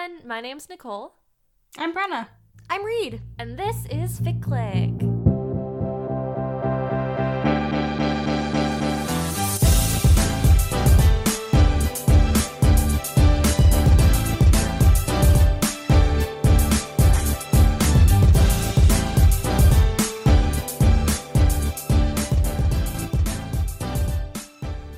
everyone. My name's Nicole. I'm Brenna. I'm Reed. And this is Fic Click.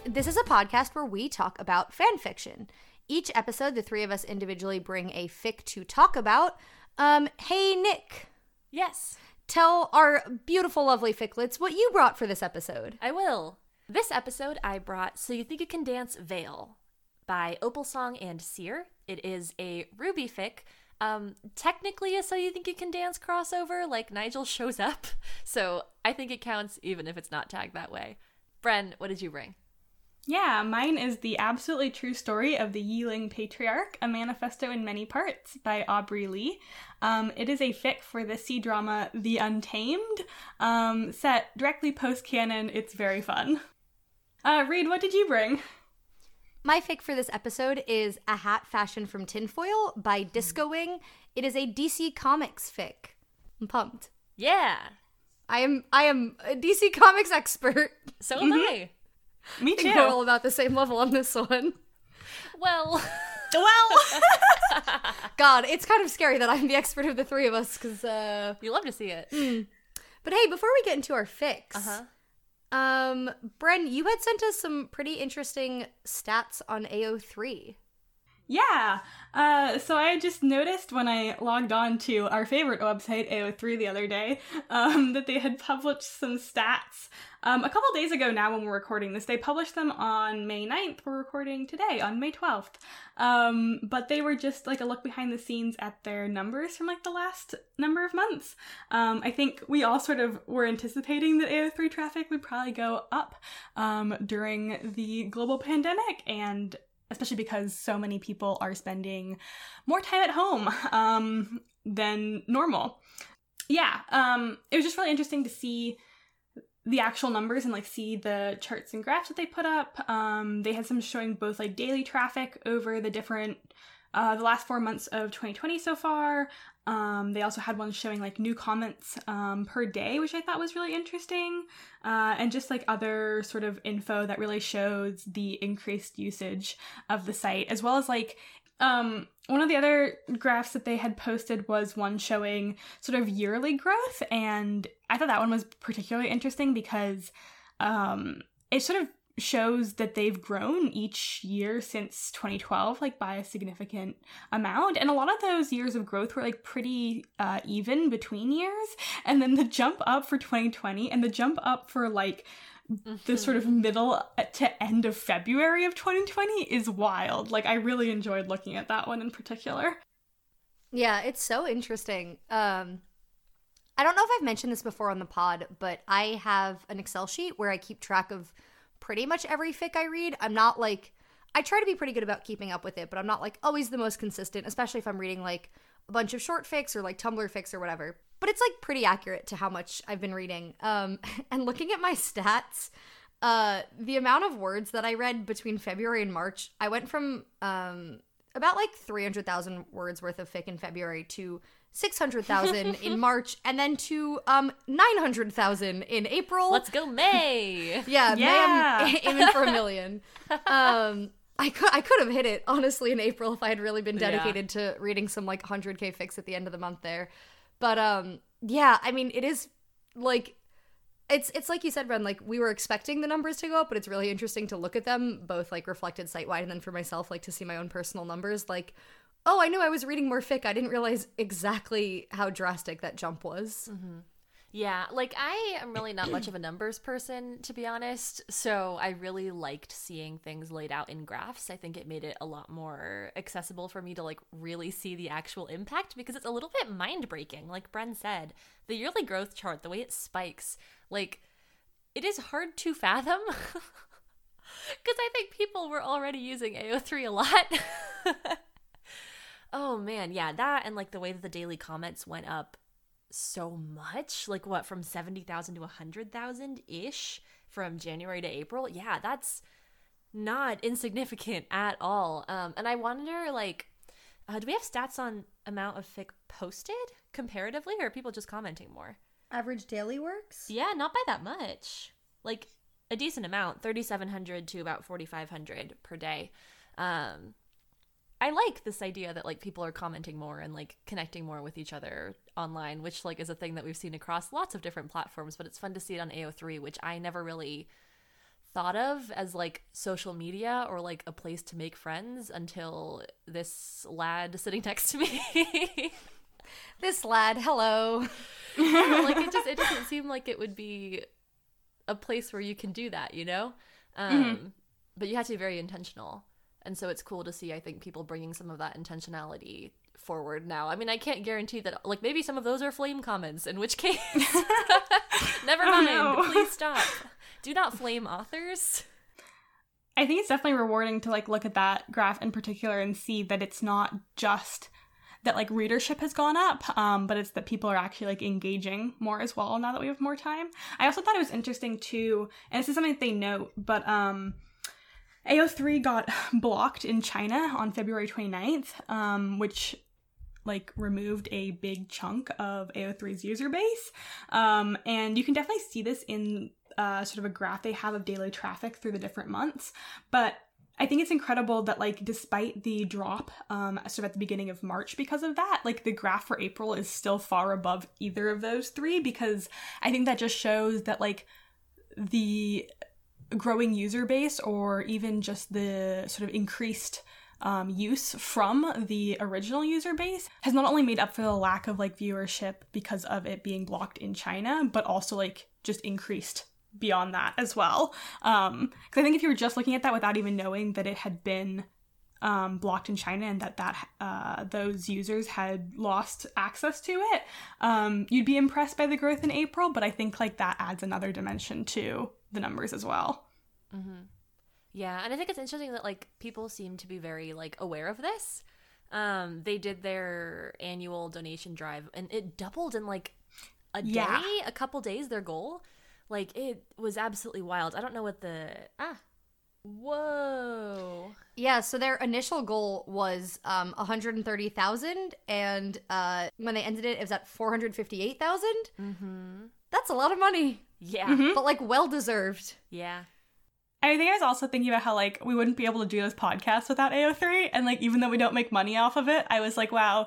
This is a podcast where we talk about fan fiction. Each episode, the three of us individually bring a fic to talk about. Um, hey, Nick, Yes, tell our beautiful, lovely ficlets what you brought for this episode. I will. This episode, I brought So You Think You Can Dance Vale by Opal Song and Seer. It is a RWBY fic. Um, technically a So You Think You Can Dance crossover, like Nigel shows up. So I think it counts even if it's not tagged that way. Bren, what did you bring? Yeah, mine is the absolutely true story of the Yiling Patriarch, a manifesto in many parts by Aubrey Lee. Um, it is a fic for the C drama The Untamed, um, set directly post canon. It's very fun. Uh, Reed, what did you bring? My fic for this episode is A Hat Fashioned from Tinfoil by Disco Wing. It is a DC Comics fic. I'm pumped. Yeah, I am I am a DC Comics expert. so am I. Me I think too. we're all about the same level on this one. Well, well, God, it's kind of scary that I'm the expert of the three of us because uh you love to see it. But hey, before we get into our fics, Uh-huh. um, Bren, you had sent us some pretty interesting stats on AO3. Yeah. Uh, so I just noticed when I logged on to our favorite website, AO3, the other day, um, that they had published some stats. Um, a couple days ago now, when we're recording this, they published them on May 9th. We're recording today on May 12th. Um, but they were just like a look behind the scenes at their numbers from like the last number of months. Um, I think we all sort of were anticipating that AO3 traffic would probably go up um, during the global pandemic, and especially because so many people are spending more time at home um, than normal. Yeah, um, it was just really interesting to see the actual numbers and like see the charts and graphs that they put up. Um, they had some showing both like daily traffic over the different uh, the last four months of 2020 so far. Um, they also had one showing like new comments um, per day, which I thought was really interesting, uh, and just like other sort of info that really shows the increased usage of the site, as well as like um, one of the other graphs that they had posted was one showing sort of yearly growth, and I thought that one was particularly interesting because um, it sort of shows that they've grown each year since 2012 like by a significant amount and a lot of those years of growth were like pretty uh, even between years and then the jump up for 2020 and the jump up for like the sort of middle to end of February of 2020 is wild. Like I really enjoyed looking at that one in particular. Yeah, it's so interesting. Um, I don't know if I've mentioned this before on the pod, but I have an Excel sheet where I keep track of pretty much every fic I read. I'm not like I try to be pretty good about keeping up with it, but I'm not like always the most consistent, especially if I'm reading like a bunch of short fics or like Tumblr fics or whatever. But it's like pretty accurate to how much I've been reading. Um, and looking at my stats, uh, the amount of words that I read between February and March, I went from um, about like 300,000 words worth of fic in February to 600,000 in March and then to um 900,000 in April. let's go, May. yeah, Yeah. May, I'm aiming for a million. Um I could I could have hit it honestly in April if I had really been Yeah. dedicated to reading some like 100k fics at the end of the month there. But um yeah, I mean it is like it's it's like you said, Ren. Like we were expecting the numbers to go up, but it's really interesting to look at them both like reflected site wide and then for myself, like to see my own personal numbers. Like, oh, I knew I was reading more fic. I didn't realize exactly how drastic that jump was. Mm-hmm. Yeah, like I am really not much of a numbers person, to be honest. So I really liked seeing things laid out in graphs. I think it made it a lot more accessible for me to like really see the actual impact because it's a little bit mind breaking. Like Bren said, the yearly growth chart, the way it spikes, like it is hard to fathom. Because I think people were already using AO3 a lot. oh man, yeah, that and like the way that the daily comments went up so much like what from 70,000 to 100,000 ish from January to April yeah that's not insignificant at all um and I wonder like Uh, do we have stats on amount of fic posted comparatively, or are people just commenting more? Average daily works? Yeah, not by that much. Like a decent amount, 3700 to about 4500 per day. Um I like this idea that like people are commenting more and like connecting more with each other online, which like is a thing that we've seen across lots of different platforms, but it's fun to see it on AO3, which I never really thought of as like social media or like a place to make friends until this lad sitting next to me. this lad, hello. yeah, like it just it doesn't seem like it would be a place where you can do that, you know? Um mm-hmm. but you have to be very intentional. And so it's cool to see I think people bringing some of that intentionality forward now. I mean, I can't guarantee that like maybe some of those are flame comments, in which case never mind. Oh, no. Please stop do not flame authors. I think it's definitely rewarding to like look at that graph in particular and see that it's not just that like readership has gone up, um, but it's that people are actually like engaging more as well now that we have more time. I also thought it was interesting too, and this is something that they note, but um, AO3 got blocked in China on February 29th, um, which like removed a big chunk of AO3's user base. Um, and you can definitely see this in uh, sort of a graph they have of daily traffic through the different months. But I think it's incredible that like despite the drop um sort of at the beginning of March because of that, like the graph for April is still far above either of those three because I think that just shows that like the growing user base or even just the sort of increased um, use from the original user base has not only made up for the lack of like viewership because of it being blocked in China, but also like just increased beyond that as well. Um, because I think if you were just looking at that without even knowing that it had been um, blocked in China and that that uh, those users had lost access to it, um, you'd be impressed by the growth in April. But I think like that adds another dimension to the numbers as well. Mm-hmm. Yeah, and I think it's interesting that like people seem to be very like aware of this. Um, they did their annual donation drive, and it doubled in like a yeah. day, a couple days their goal. Like it was absolutely wild. I don't know what the ah Whoa. Yeah, so their initial goal was um 130,000 and uh when they ended it it was at 458,000. Mhm. That's a lot of money. Yeah. Mm-hmm. But like well deserved. Yeah. I think I was also thinking about how like we wouldn't be able to do this podcast without AO3 and like even though we don't make money off of it, I was like, wow,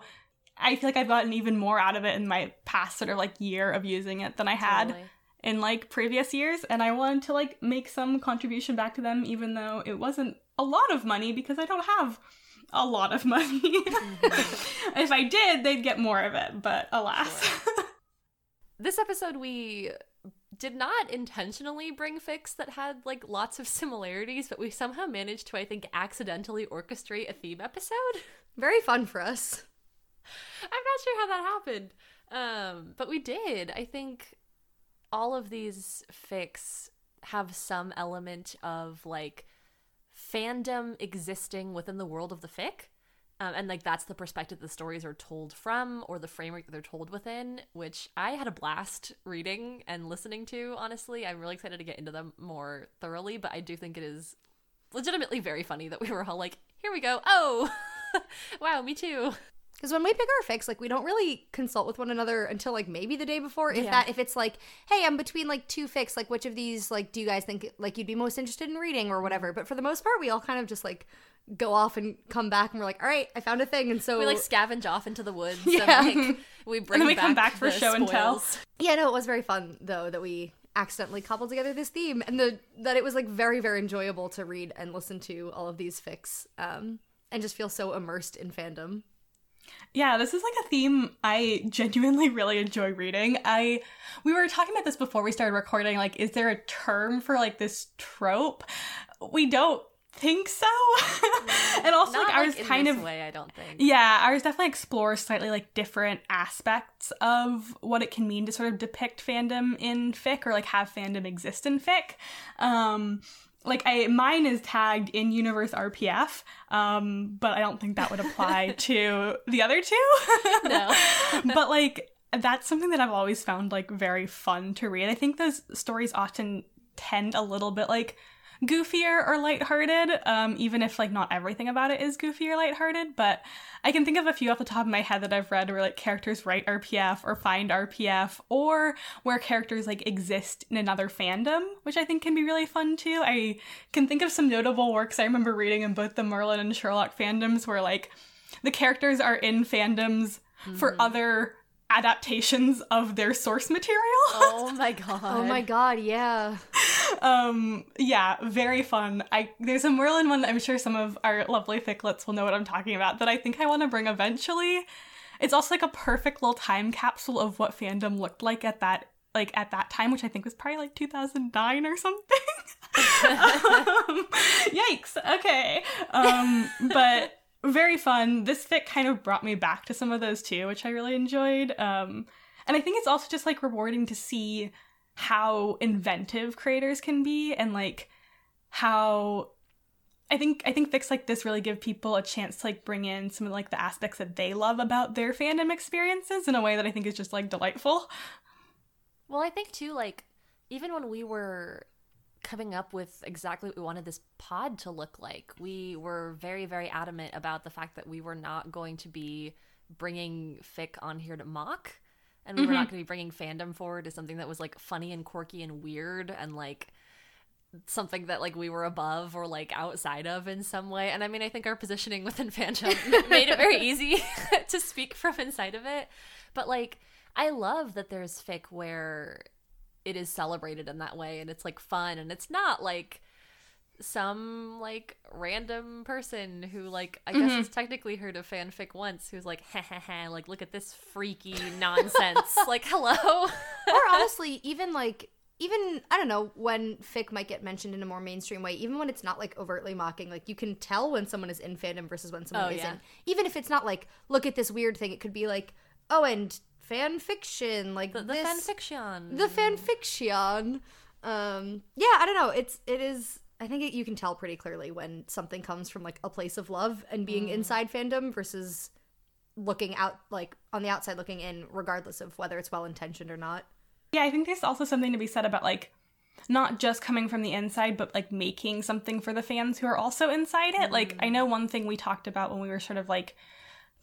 I feel like I've gotten even more out of it in my past sort of like year of using it than I had. Totally in like previous years and I wanted to like make some contribution back to them even though it wasn't a lot of money because I don't have a lot of money. mm-hmm. if I did, they'd get more of it, but alas. Sure. this episode we did not intentionally bring fics that had like lots of similarities, but we somehow managed to I think accidentally orchestrate a theme episode. Very fun for us. I'm not sure how that happened. Um, but we did. I think all of these fics have some element of like fandom existing within the world of the fic. Um, and like that's the perspective the stories are told from or the framework that they're told within which i had a blast reading and listening to honestly i'm really excited to get into them more thoroughly but i do think it is legitimately very funny that we were all like here we go oh wow me too because when we pick our fics like we don't really consult with one another until like maybe the day before. If yeah. that, if it's like, hey, I'm between like two fics like which of these like do you guys think like you'd be most interested in reading or whatever? But for the most part, we all kind of just like go off and come back and we're like, all right, I found a thing, and so we like scavenge off into the woods. Yeah, and, like, we bring and then we back come back for show spoils. and tell. Yeah, no, it was very fun though that we accidentally cobbled together this theme and the that it was like very very enjoyable to read and listen to all of these fics um and just feel so immersed in fandom yeah, this is like a theme I genuinely really enjoy reading. I we were talking about this before we started recording like is there a term for like this trope? We don't think so. and also Not like ours like kind of way, I don't think. Yeah, ours definitely explores slightly like different aspects of what it can mean to sort of depict fandom in fic or like have fandom exist in fic. Um like I mine is tagged in universe RPF, um, but I don't think that would apply to the other two. no. but like that's something that I've always found like very fun to read. I think those stories often tend a little bit like goofier or lighthearted, um, even if like not everything about it is goofy or lighthearted. But I can think of a few off the top of my head that I've read where like characters write RPF or find RPF, or where characters like exist in another fandom, which I think can be really fun too. I can think of some notable works I remember reading in both the Merlin and Sherlock fandoms where like the characters are in fandoms mm-hmm. for other adaptations of their source material. Oh my god. oh my god, yeah. um yeah, very fun. I there's a Merlin one I'm sure some of our lovely ficklets will know what I'm talking about that I think I want to bring eventually. It's also like a perfect little time capsule of what fandom looked like at that like at that time, which I think was probably like 2009 or something. um, yikes. Okay. Um, but very fun. This fic kind of brought me back to some of those too, which I really enjoyed. Um, and I think it's also just like rewarding to see how inventive creators can be and like how I think I think fics like this really give people a chance to like bring in some of like the aspects that they love about their fandom experiences in a way that I think is just like delightful. Well, I think too like even when we were coming up with exactly what we wanted this pod to look like. We were very, very adamant about the fact that we were not going to be bringing fic on here to mock, and we mm-hmm. were not mm-hmm. going to be bringing fandom forward as something that was like funny and quirky and weird and like something that like we were above or like outside of in some way. And I mean, I think our positioning within fandom made it very easy to speak from inside of it. But like, I love that there's fic where it is celebrated in that way and it's like fun and it's not like some like random person who like I guess mm-hmm. has technically heard of fanfic once who's like ha ha ha like look at this freaky nonsense like hello or honestly even like even I don't know when fic might get mentioned in a more mainstream way, even when it's not like overtly mocking, like you can tell when someone is in fandom versus when someone oh, isn't. Yeah. Even if it's not like, look at this weird thing, it could be like, oh, and fan fiction, like the, the fan fiction, the fan fiction. Um, yeah, I don't know. It's it is. I think it, you can tell pretty clearly when something comes from like a place of love and being mm. inside fandom versus looking out like on the outside looking in, regardless of whether it's well intentioned or not. Yeah, I think there's also something to be said about like not just coming from the inside, but like making something for the fans who are also inside it. Mm. Like I know one thing we talked about when we were sort of like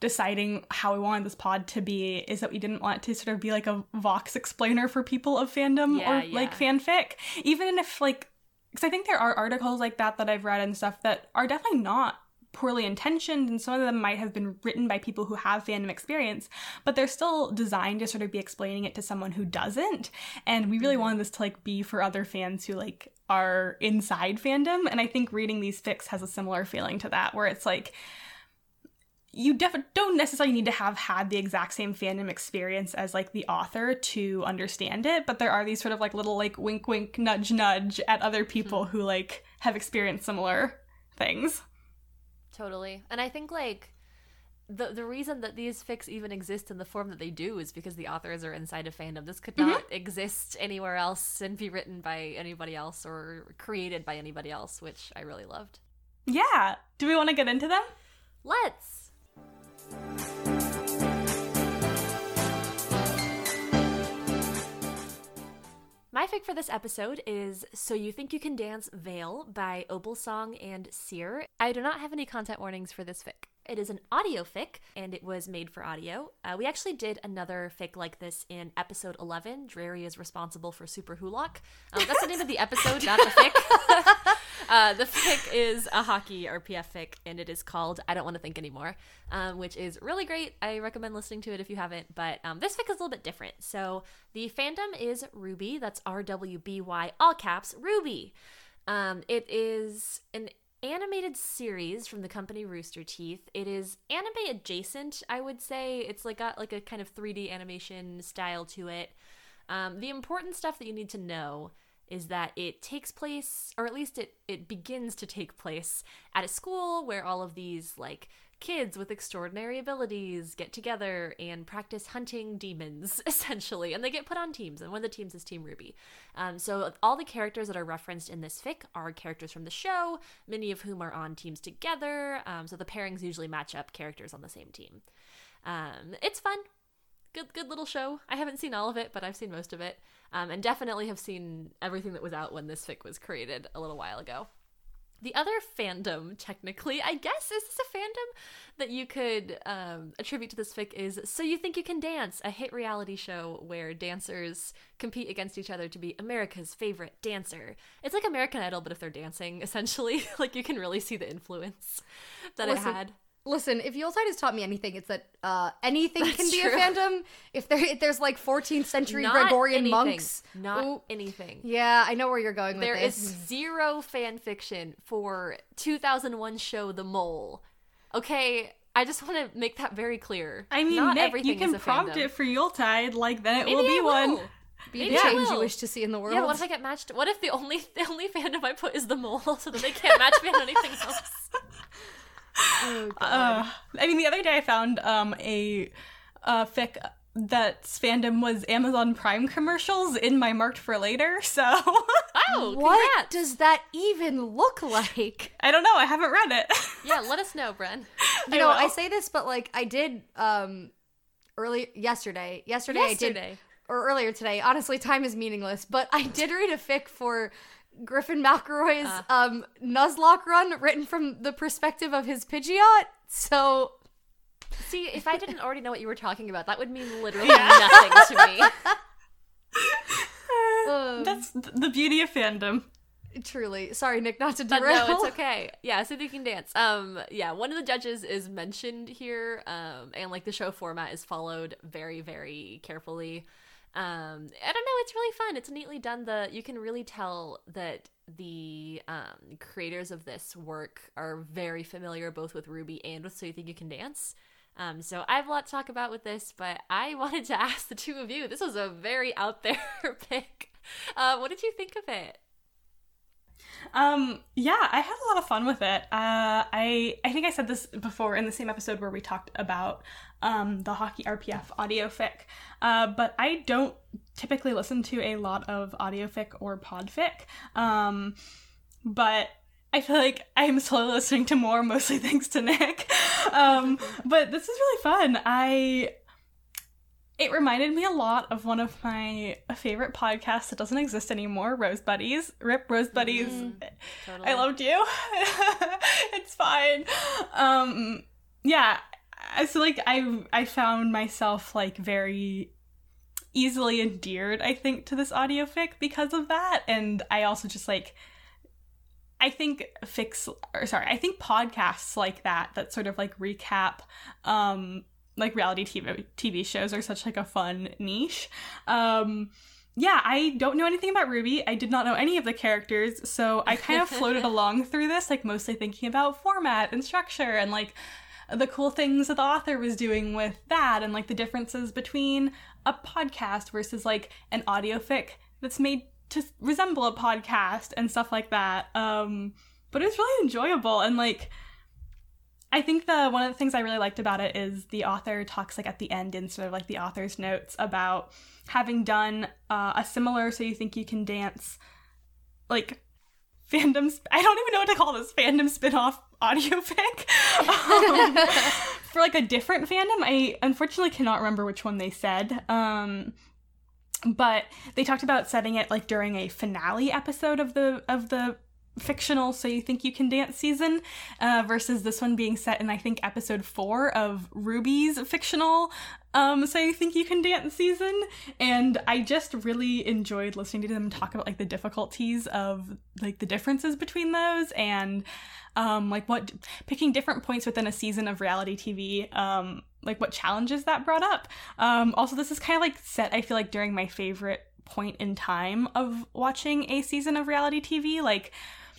deciding how we wanted this pod to be is that we didn't want to sort of be like a Vox explainer for people of fandom yeah, or yeah. like fanfic. Even if like, because I think there are articles like that that I've read and stuff that are definitely not poorly intentioned and some of them might have been written by people who have fandom experience but they're still designed to sort of be explaining it to someone who doesn't and we really mm-hmm. wanted this to like be for other fans who like are inside fandom and i think reading these fics has a similar feeling to that where it's like you def- don't necessarily need to have had the exact same fandom experience as like the author to understand it but there are these sort of like little like wink wink nudge nudge at other people mm-hmm. who like have experienced similar things totally and i think like the the reason that these fics even exist in the form that they do is because the authors are inside of fandom. This could not mm-hmm. exist anywhere else and be written by anybody else or created by anybody else, which I really loved. Yeah. Do we want to get into them? Let's. My fic for this episode is So You Think You Can Dance Vale by Opal Song and Seer. I do not have any content warnings for this fic. It is an audio fic, and it was made for audio. Uh, we actually did another fic like this in episode 11. Dreary is responsible for Super Hulock. Um, that's the name of the episode, not the fic. uh, the fic is a hockey RPF fic, and it is called I Don't Want to Think Anymore, um, which is really great. I recommend listening to it if you haven't, but um, this fic is a little bit different. So the fandom is RWBY, that's R W B Y, all caps, RWBY. Um, it is an animated series from the company Rooster Teeth. It is anime adjacent, I would say. It's like got like a kind of 3D animation style to it. Um, the important stuff that you need to know is that it takes place, or at least it it begins to take place at a school where all of these like kids with extraordinary abilities get together and practice hunting demons, essentially. And they get put on teams, and one of the teams is Team RWBY Um, so all the characters that are referenced in this fic are characters from the show, many of whom are on teams together. Um, so the pairings usually match up characters on the same team. Um, it's fun. Good good little show. I haven't seen all of it, but I've seen most of it, um, and definitely have seen everything that was out when this fic was created a little while ago. The other fandom, technically, I guess, is this a fandom that you could um, attribute to this fic is So You Think You Can Dance, a hit reality show where dancers compete against each other to be America's favorite dancer. It's like American Idol, but if they're dancing, essentially. like you can really see the influence that it had. Listen, if Yuletide has taught me anything, it's that uh, anything That's can be true. a fandom. If there, if there's like 14th century Not Gregorian anything. monks. Not Ooh, anything. yeah, I know where you're going with There is zero fan fiction for 2001 show The Mole. Okay, I just want to make that very clear. I mean, Not Nick, everything you can is a prompt fandom. it for Yuletide, like then it Maybe will be I one. will. Be Maybe the I change you wish to see in the world. Yeah, what if I get matched? What if the only the only fandom I put is the mole, so that they can't match me on anything else? Oh, Uh, I mean, the other day I found um a uh, fic that's fandom was Amazon Prime commercials in my marked for later. So Oh, what congrats! does that even look like? I don't know. I haven't read it. Yeah, let us know, Bren. You know, I say this, but like I did um early yesterday. Yesterday, I did Yesterday. or earlier today. Honestly, time is meaningless, but I did read a fic for Griffin McElroy's Ah. um Nuzlocke run written from the perspective of his Pidgeot. So See, if I didn't already know what you were talking about, that would mean literally nothing to me. um, that's the beauty of fandom. truly sorry, Nick, not to But derail. no, it's okay. Yeah, so they can dance. Um, yeah, one of the judges is mentioned here, um, and like the show format is followed very, very carefully. Um, I don't know, it's really fun. It's neatly done. The you can really tell that the um, creators of this work are very familiar both with RWBY and with So You Think You Can Dance. Um, so I have a lot to talk about with this, but I wanted to ask the two of you. This was a very out there pick. Uh, what did you think of it? Um, yeah, I had a lot of fun with it. Uh, I I think I said this before in the same episode where we talked about um, the hockey RPF audio fic. Uh, but I don't typically listen to a lot of audio fic or pod fic. Um, but I feel like I'm slowly listening to more, mostly thanks to Nick. Um, but this is really fun. I it reminded me a lot of one of my favorite podcasts that doesn't exist anymore, Rose Buddies. Rip Rose Buddies. Totally. I loved you. it's fine. Um yeah, so like I I found myself like very easily endeared, I think, to this audio fic because of that. And I also just like I think fics or sorry, I think podcasts like that that sort of like recap um like reality TV TV shows are such like a fun niche. Um yeah, I don't know anything about RWBY. I did not know any of the characters, so I kind of floated along through this, like mostly thinking about format and structure and like the cool things that the author was doing with that and like the differences between a podcast versus like an audio fic that's made to resemble a podcast and stuff like that. Um but it was really enjoyable and like I think the one of the things I really liked about it is the author talks like at the end in sort of like the author's notes about having done uh, a similar so you think you can dance like fandom sp- I don't even know what to call this fandom spin-off audio fic um, for like a different fandom I unfortunately cannot remember which one they said um but they talked about setting it like during a finale episode of the of the fictional so you think you can dance season uh, versus this one being set in i think episode four of RWBY's fictional um so you think you can dance season. And i just really enjoyed listening to them talk about like the difficulties of like the differences between those and um like what picking different points within a season of reality tv um like what challenges that brought up. Um also this is kind of like set i feel like during my favorite point in time of watching a season of reality tv like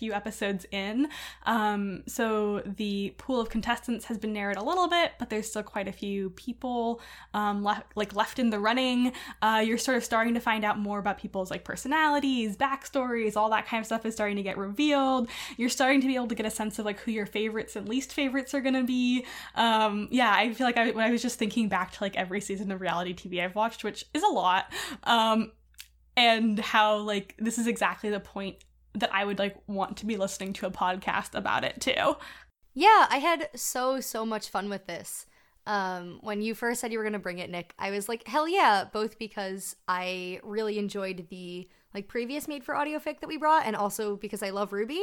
few episodes in. Um, so the pool of contestants has been narrowed a little bit, but there's still quite a few people um, left, like left in the running. Uh, you're sort of starting to find out more about people's like personalities, backstories, all that kind of stuff is starting to get revealed. You're starting to be able to get a sense of like who your favorites and least favorites are gonna be. Um, yeah, I feel like I, I was just thinking back to like every season of reality TV I've watched, which is a lot. Um, and how like this is exactly the point that I would like want to be listening to a podcast about it too. Yeah, I had so so much fun with this. Um, when you first said you were gonna bring it, Nick, I was like, hell yeah! Both because I really enjoyed the like previous made for audio fic that we brought, and also because I love RWBY.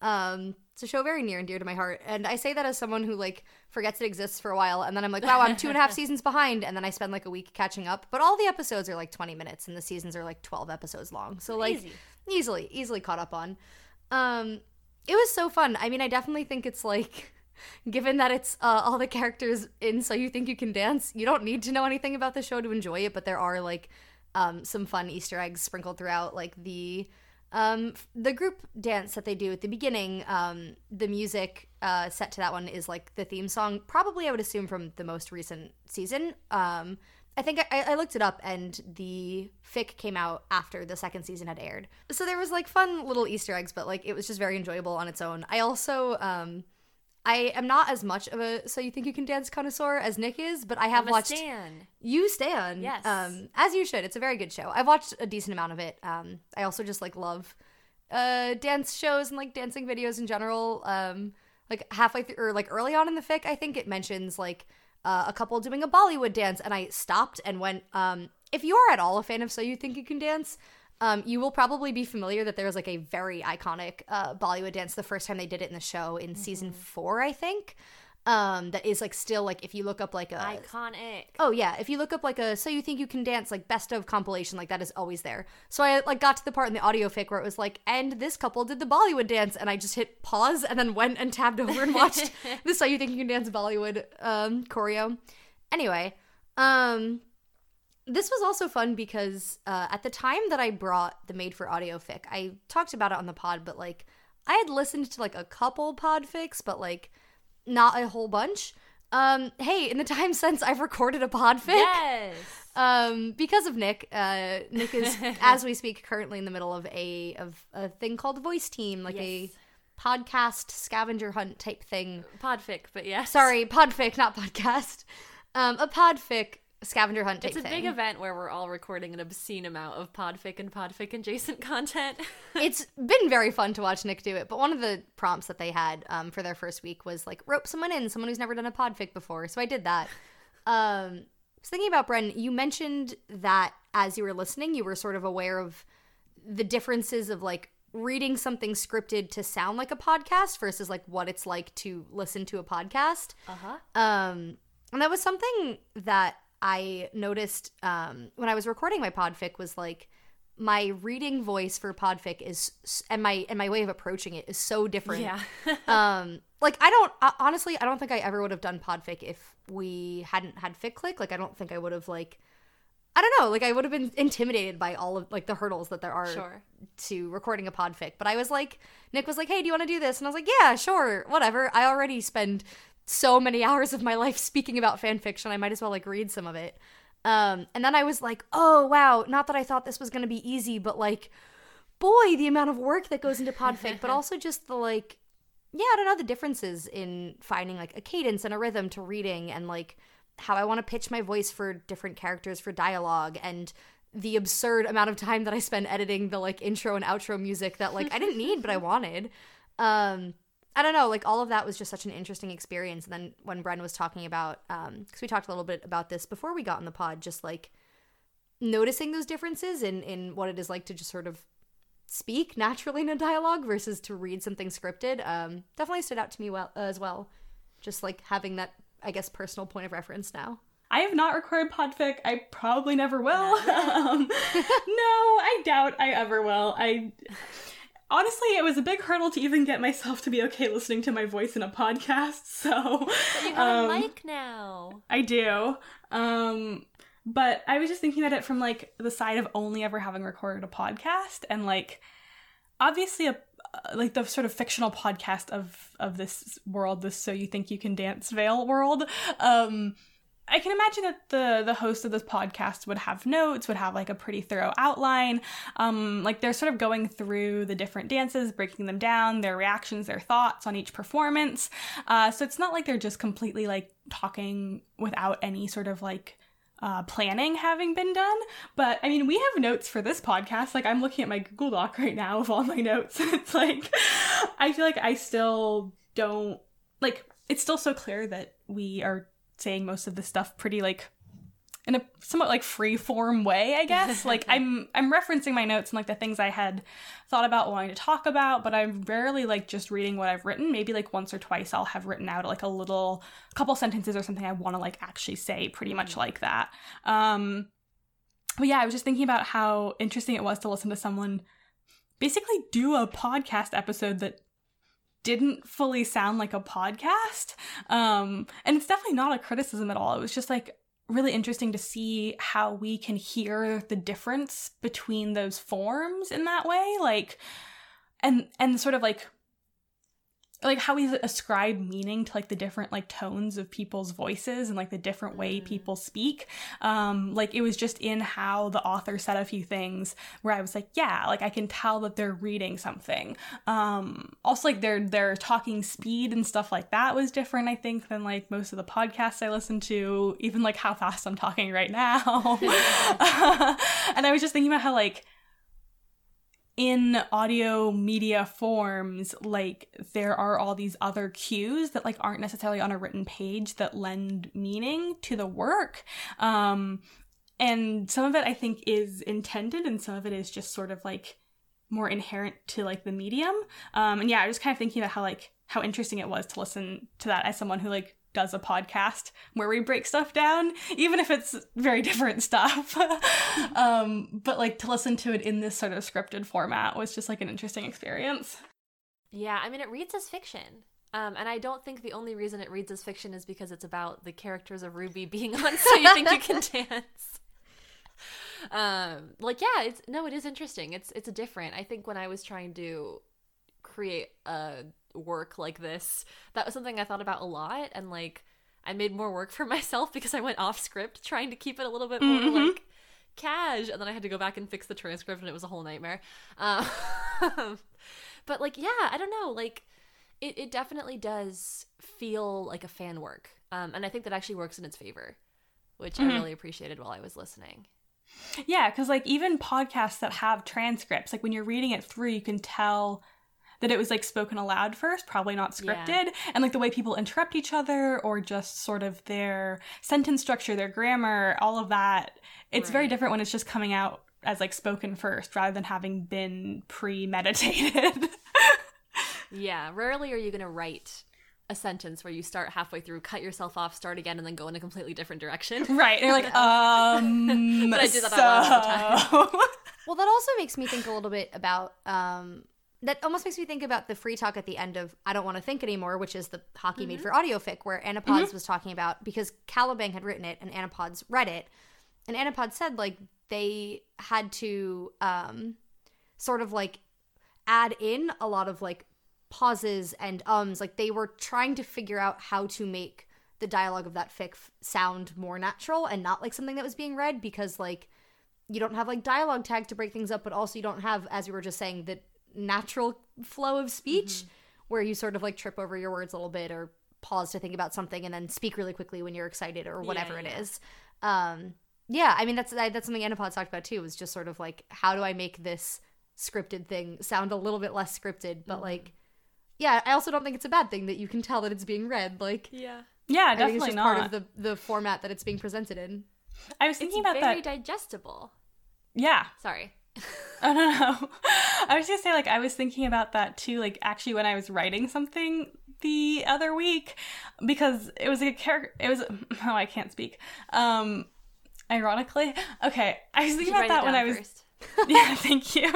Um, it's a show very near and dear to my heart, and I say that as someone who like forgets it exists for a while, and then I'm like, wow, I'm two and a half seasons behind, and then I spend like a week catching up. But all the episodes are like 20 minutes, and the seasons are like 12 episodes long, so like Easy. Easily, easily caught up on. Um, it was so fun. I mean, I definitely think it's like. Given that it's uh, all the characters in So You Think You Can Dance, you don't need to know anything about the show to enjoy it, but there are like um, some fun Easter eggs sprinkled throughout, like the um, the group dance that they do at the beginning. Um, the music uh, set to that one is like the theme song, probably I would assume from the most recent season. Um, I think I, I looked it up, and the fic came out after the second season had aired. So there was like fun little Easter eggs, but like it was just very enjoyable on its own. I also um, I am not as much of a so you think you can dance connoisseur as Nick is, but I have I'm watched stan. you Stan. Yes. Um, as you should. It's a very good show. I've watched a decent amount of it. Um, I also just like love uh dance shows and like dancing videos in general. Um, like halfway through or like early on in the fic, I think it mentions like uh, a couple doing a Bollywood dance, and I stopped and went. Um, if you are at all a fan of So You Think You Can Dance, um, you will probably be familiar that there was like a very iconic uh, Bollywood dance the first time they did it in the show in season four, I think. Um, that is like still like if you look up like a Iconic. Oh yeah, if you look up like a so you think you can dance like best of compilation like that is always there. So I like got to the part in the audio fic where it was like and this couple did the Bollywood dance and I just hit pause and then went and tabbed over and watched the so you think you can dance Bollywood um choreo. Anyway, um this was also fun because uh, at the time that I brought the made for audio fic, I talked about it on the pod, but like I had listened to like a couple pod fics, but like not a whole bunch. Um, hey, in the time since I've recorded a pod fic, Yes. um, because of Nick, uh, Nick is as we speak currently in the middle of a of a thing called Voice Team, like a podcast scavenger hunt type thing. Podfic, but yes. Sorry, podfic, not podcast. Um, a podfic scavenger hunt It's a thing. big event where we're all recording an obscene amount of podfic and podfic adjacent content. it's been very fun to watch Nick do it. But one of the prompts that they had um, for their first week was like rope someone in, someone who's never done a podfic before. So I did that. Um, I was thinking about Bren. You mentioned that as you were listening, you were sort of aware of the differences of like reading something scripted to sound like a podcast versus like what it's like to listen to a podcast. uh-huh. Um, and that was something that I noticed um, when I was recording my podfic was like my reading voice for podfic is and my and my way of approaching it is so different. Yeah. um, like I don't uh, honestly, I don't think I ever would have done podfic if we hadn't had fic click. Like I don't think I would have like. I don't know, like I would have been intimidated by all of like the hurdles that there are Sure. to recording a podfic. But I was like, Nick was like, "Hey, do you want to do this?" And I was like, "Yeah, sure, whatever." I already spend so many hours of my life speaking about fan fiction. I might as well like read some of it. Um, and then I was like, "Oh wow!" Not that I thought this was gonna be easy, but like, boy, the amount of work that goes into podfic, but also just the like, yeah, I don't know the differences in finding like a cadence and a rhythm to reading and like how I want to pitch my voice for different characters for dialogue and the absurd amount of time that I spend editing the like intro and outro music that like I didn't need but I wanted. Um I don't know, like all of that was just such an interesting experience. And then when Bren was talking about um because we talked a little bit about this before we got on the pod, just like noticing those differences in in what it is like to just sort of speak naturally in a dialogue versus to read something scripted um definitely stood out to me well as well just like having that i guess personal point of reference now I have not recorded podfic. I probably never will. um, no, I doubt I ever will. I honestly, it was a big hurdle to even get myself to be okay listening to my voice in a podcast. So but You have um, a mic now. I do. Um, but I was just thinking about it from like the side of only ever having recorded a podcast and like obviously a uh, like the sort of fictional podcast of of this world, this so you think you can dance Vale world. Um I can imagine that the the host of this podcast would have notes, would have like a pretty thorough outline. Um, like they're sort of going through the different dances, breaking them down, their reactions, their thoughts on each performance. Uh, so it's not like they're just completely like talking without any sort of like uh, planning having been done. But I mean, we have notes for this podcast. Like I'm looking at my Google Doc right now of all my notes, and it's like I feel like I still don't like. It's still so clear that we are saying most of the stuff pretty like in a somewhat like free form way, I guess. like I'm I'm referencing my notes and like the things I had thought about wanting to talk about, but I'm rarely like just reading what I've written. Maybe like once or twice I'll have written out like a little couple sentences or something I want to like actually say pretty much mm. like that. Um but yeah, I was just thinking about how interesting it was to listen to someone basically do a podcast episode that didn't fully sound like a podcast. Um, and it's definitely not a criticism at all. It was just like really interesting to see how we can hear the difference between those forms in that way. Like, and, and sort of like like how we ascribe meaning to like the different like tones of people's voices and like the different way mm. people speak. Um like it was just in how the author said a few things where i was like yeah like i can tell that they're reading something. Um also like their their talking speed and stuff like that was different i think than like most of the podcasts i listen to even like how fast i'm talking right now. And i was just thinking about how like in audio media forms like there are all these other cues that like aren't necessarily on a written page that lend meaning to the work. Um and some of it i think is intended and some of it is just sort of like more inherent to like the medium. Um and yeah i was kind of thinking about how like how interesting it was to listen to that as someone who like does a podcast where we break stuff down, even if it's very different stuff. um, but like to listen to it in this sort of scripted format was just like an interesting experience. Yeah, I mean, it reads as fiction. Um, and I don't think the only reason it reads as fiction is because it's about the characters of RWBY being on So You Think You Can Dance. Um, like, yeah, it's no, it is interesting. It's it's different. I think when I was trying to create a work like this. That was something I thought about a lot and like I made more work for myself because I went off script trying to keep it a little bit more mm-hmm. like cash and then I had to go back and fix the transcript and it was a whole nightmare. Um, but like yeah, I don't know, like it, it definitely does feel like a fan work. Um, and I think that actually works in its favor, which mm-hmm. I really appreciated while I was listening. Yeah, because like even podcasts that have transcripts, like when you're reading it through, you can tell that it was like spoken aloud first, probably not scripted, yeah. and like the way people interrupt each other or just sort of their sentence structure, their grammar, all of that. It's right. very different when it's just coming out as like spoken first rather than having been premeditated. yeah, rarely are you going to write a sentence where you start halfway through, cut yourself off, start again, and then go in a completely different direction. Right. And you're like, um. but I did that so... the time. well, that also makes me think a little bit about um, that almost makes me think about the free talk at the end of I Don't Want to Think Anymore, which is the hockey mm-hmm. made for audio fic, where Anapods mm-hmm. was talking about because Caliban had written it and Anapods read it. And Anapod said like they had to um sort of like add in a lot of like pauses and ums. Like they were trying to figure out how to make the dialogue of that fic sound more natural and not like something that was being read because like you don't have like dialogue tags to break things up, but also you don't have, as we were just saying, that natural flow of speech mm-hmm. where you sort of like trip over your words a little bit or pause to think about something and then speak really quickly when you're excited or whatever yeah, yeah. it is. Um, yeah, I mean that's that's something Anapod talked about too. Was just sort of like how do I make this scripted thing sound a little bit less scripted, but mm-hmm. like, yeah, I also don't think it's a bad thing that you can tell that it's being read. Like, yeah, yeah, definitely it's just not. part of the the format that it's being presented in. I was thinking it's about very that. Very digestible. Yeah. Sorry. Oh no no i was gonna say like i was thinking about that too like actually when i was writing something the other week because it was a character it was oh i can't speak. Um ironically okay i was thinking about that when i was first. yeah thank you.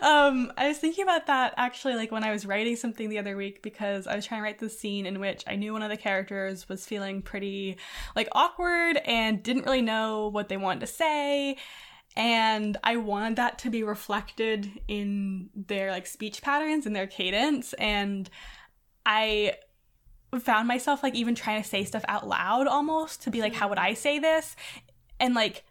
Um i was thinking about that actually like when i was writing something the other week because i was trying to write this scene in which i knew one of the characters was feeling pretty like awkward and didn't really know what they wanted to say and I wanted that to be reflected in their like speech patterns and their cadence and I found myself like even trying to say stuff out loud almost to be like how would I say this and like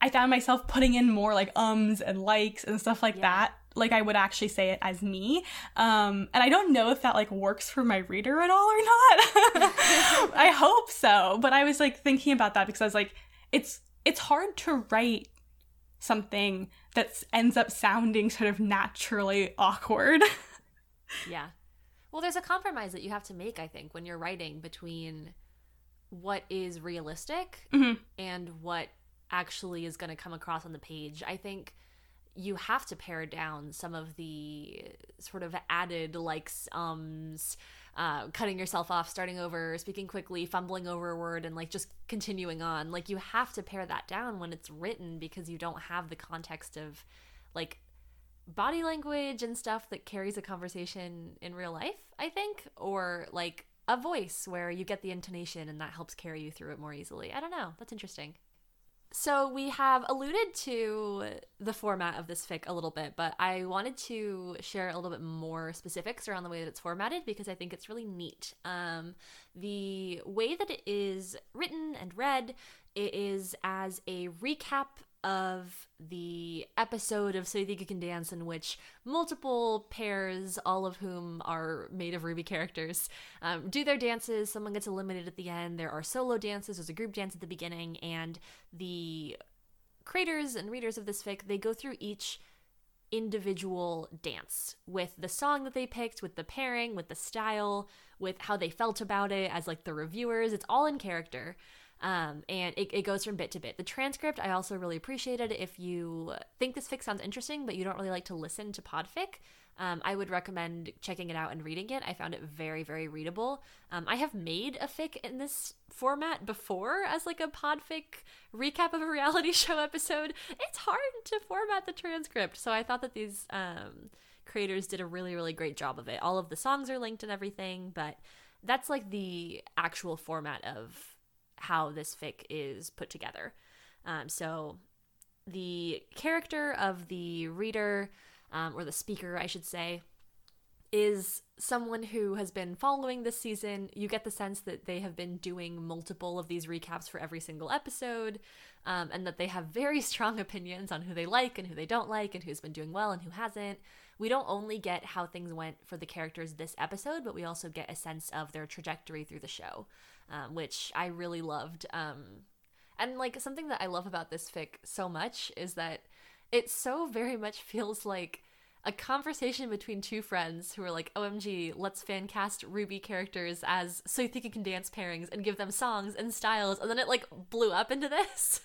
I found myself putting in more like ums and likes and stuff like yeah. that like I would actually say it as me. Um, and I don't know if that like works for my reader at all or not. I hope so. But I was like thinking about that because I was like, it's it's hard to write something that ends up sounding sort of naturally awkward. yeah. Well, there's a compromise that you have to make, I think, when you're writing between what is realistic Mhm. and what actually is going to come across on the page. I think you have to pare down some of the sort of added likes, ums, uh, cutting yourself off, starting over, speaking quickly, fumbling over a word, and like just continuing on. Like you have to pare that down when it's written because you don't have the context of like body language and stuff that carries a conversation in real life, I think, or like a voice where you get the intonation and that helps carry you through it more easily. I don't know. That's interesting. So we have alluded to the format of this fic a little bit, but I wanted to share a little bit more specifics around the way that it's formatted because I think it's really neat. Um, the way that it is written and read, it is as a recap of the episode of So You Think You Can Dance in which multiple pairs, all of whom are made of RWBY characters, um, do their dances. Someone gets eliminated at the end. There are solo dances. There's a group dance at the beginning, and the creators and readers of this fic they go through each individual dance with the song that they picked, with the pairing, with the style, with how they felt about it as like the reviewers. It's all in character. Um, and it, it goes from bit to bit. The transcript I also really appreciated. If you think this fic sounds interesting, but you don't really like to listen to podfic, um, I would recommend checking it out and reading it. I found it very, very readable. Um, I have made a fic in this format before as like a podfic recap of a reality show episode. It's hard to format the transcript, so I thought that these um, creators did a really, really great job of it. All of the songs are linked and everything, but that's like the actual format of how this fic is put together. Um, so the character of the reader, um, or the speaker, I should say, is someone who has been following this season. You get the sense that they have been doing multiple of these recaps for every single episode, um, and that they have very strong opinions on who they like and who they don't like, and who's been doing well and who hasn't. We don't only get how things went for the characters this episode, but we also get a sense of their trajectory through the show, um, which I really loved. Um, and like something that I love about this fic so much is that it so very much feels like a conversation between two friends who are like, OMG, let's fan cast RWBY characters as So You Think You Can Dance pairings and give them songs and styles. And then it like blew up into this,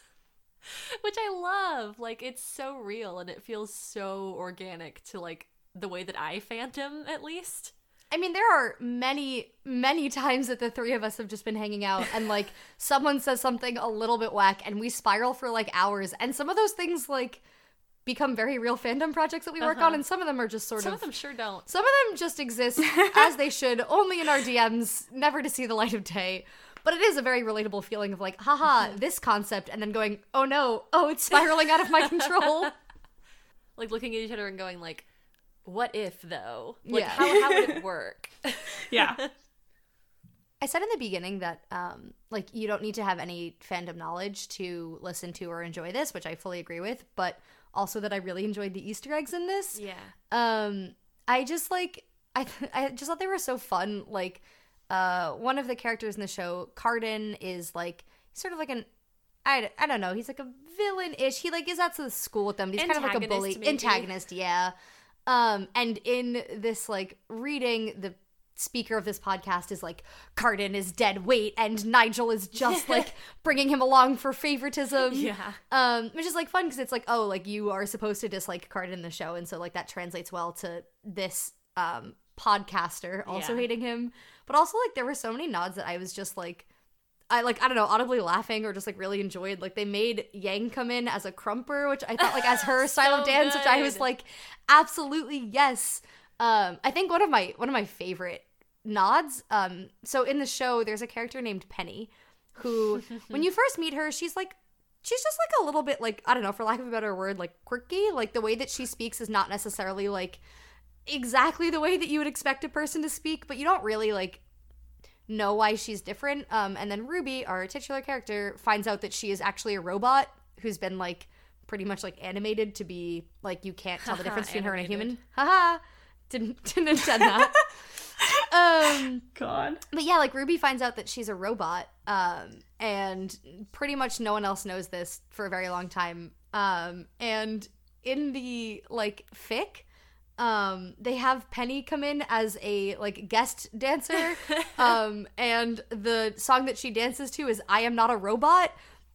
which I love. Like, it's so real and it feels so organic to like the way that I fandom at least. I mean, there are many, many times that the three of us have just been hanging out and like someone says something a little bit whack and we spiral for like hours. And some of those things like become very real fandom projects that we work Uh-huh. on, and some of them are just sort Some of. Some of them sure don't. Some of them just exist as they should, only in our DMs, never to see the light of day. But it is a very relatable feeling of like, haha, this concept, and then going, oh no, oh, it's spiraling out of my control. Like looking at each other and going like, what if though? Like Yeah. how, how would it work? Yeah. I said in the beginning that um like you don't need to have any fandom knowledge to listen to or enjoy this, which I fully agree with, but also that I really enjoyed the Easter eggs in this. yeah. Um I just like I I just thought they were so fun. Like uh one of the characters in the show, Cardin, is like sort of like an I, I don't know. He's like a villain-ish. He like is at the school with them. But he's kind of like a bully, maybe. antagonist. Yeah. Um, and in this like reading, the speaker of this podcast is like, Cardin is dead weight, and Nigel is just like bringing him along for favoritism. Yeah. Um, which is like fun because it's like, oh, like you are supposed to dislike Cardin in the show, and so like that translates well to this um podcaster also Yeah. hating him. But also like there were so many nods that I was just like I like I don't know, audibly laughing or just like really enjoyed. Like they made Yang come in as a krumper, which I thought like as her style of So dance, which I was like, absolutely yes. Um, I think one of my one of my favorite nods. Um, so in the show, there's a character named Penny, who when you first meet her, she's like she's just like a little bit like I don't know, for lack of a better word, like quirky. Like the way that she speaks is not necessarily like exactly the way that you would expect a person to speak, but you don't really like know why she's different. Um, and then Ruby, our titular character, finds out that she is actually a robot who's been like pretty much like animated to be like you can't tell the difference between her and a human. Haha. Didn't didn't intend that. um God. but yeah, like Ruby finds out that she's a robot, um, and pretty much no one else knows this for a very long time. Um, and in the like fic, um they have penny come in as a like guest dancer. Um and the song that she dances to is i am not a robot.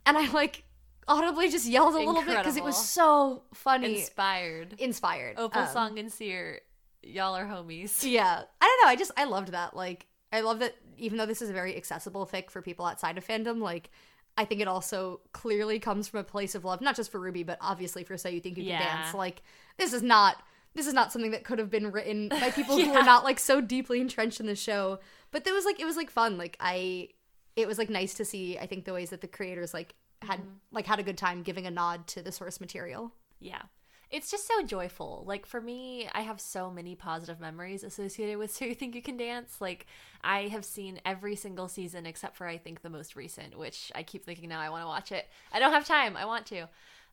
And i like audibly just yelled a little bit because it was so funny. Inspired. inspired. Opal Um, Song and Seer, y'all are homies. yeah. I don't know. I just i loved that. Like i love that even though this is a very accessible fic for people outside of fandom like i think it also clearly comes from a place of love not just for RWBY but obviously for so you think you can Yeah. dance. Like this is not this is not something that could have been written by people who Yeah. are not like so deeply entrenched in the show but it was like it was like fun like i it was like nice to see i think the ways that the creators like had mm-hmm. like had a good time giving a nod to the source material Yeah. It's just so joyful. Like for me, I have so many positive memories associated with So You Think You Can Dance. Like I have seen every single season except for I think the most recent, which I keep thinking now I want to watch it. I don't have time. I want to.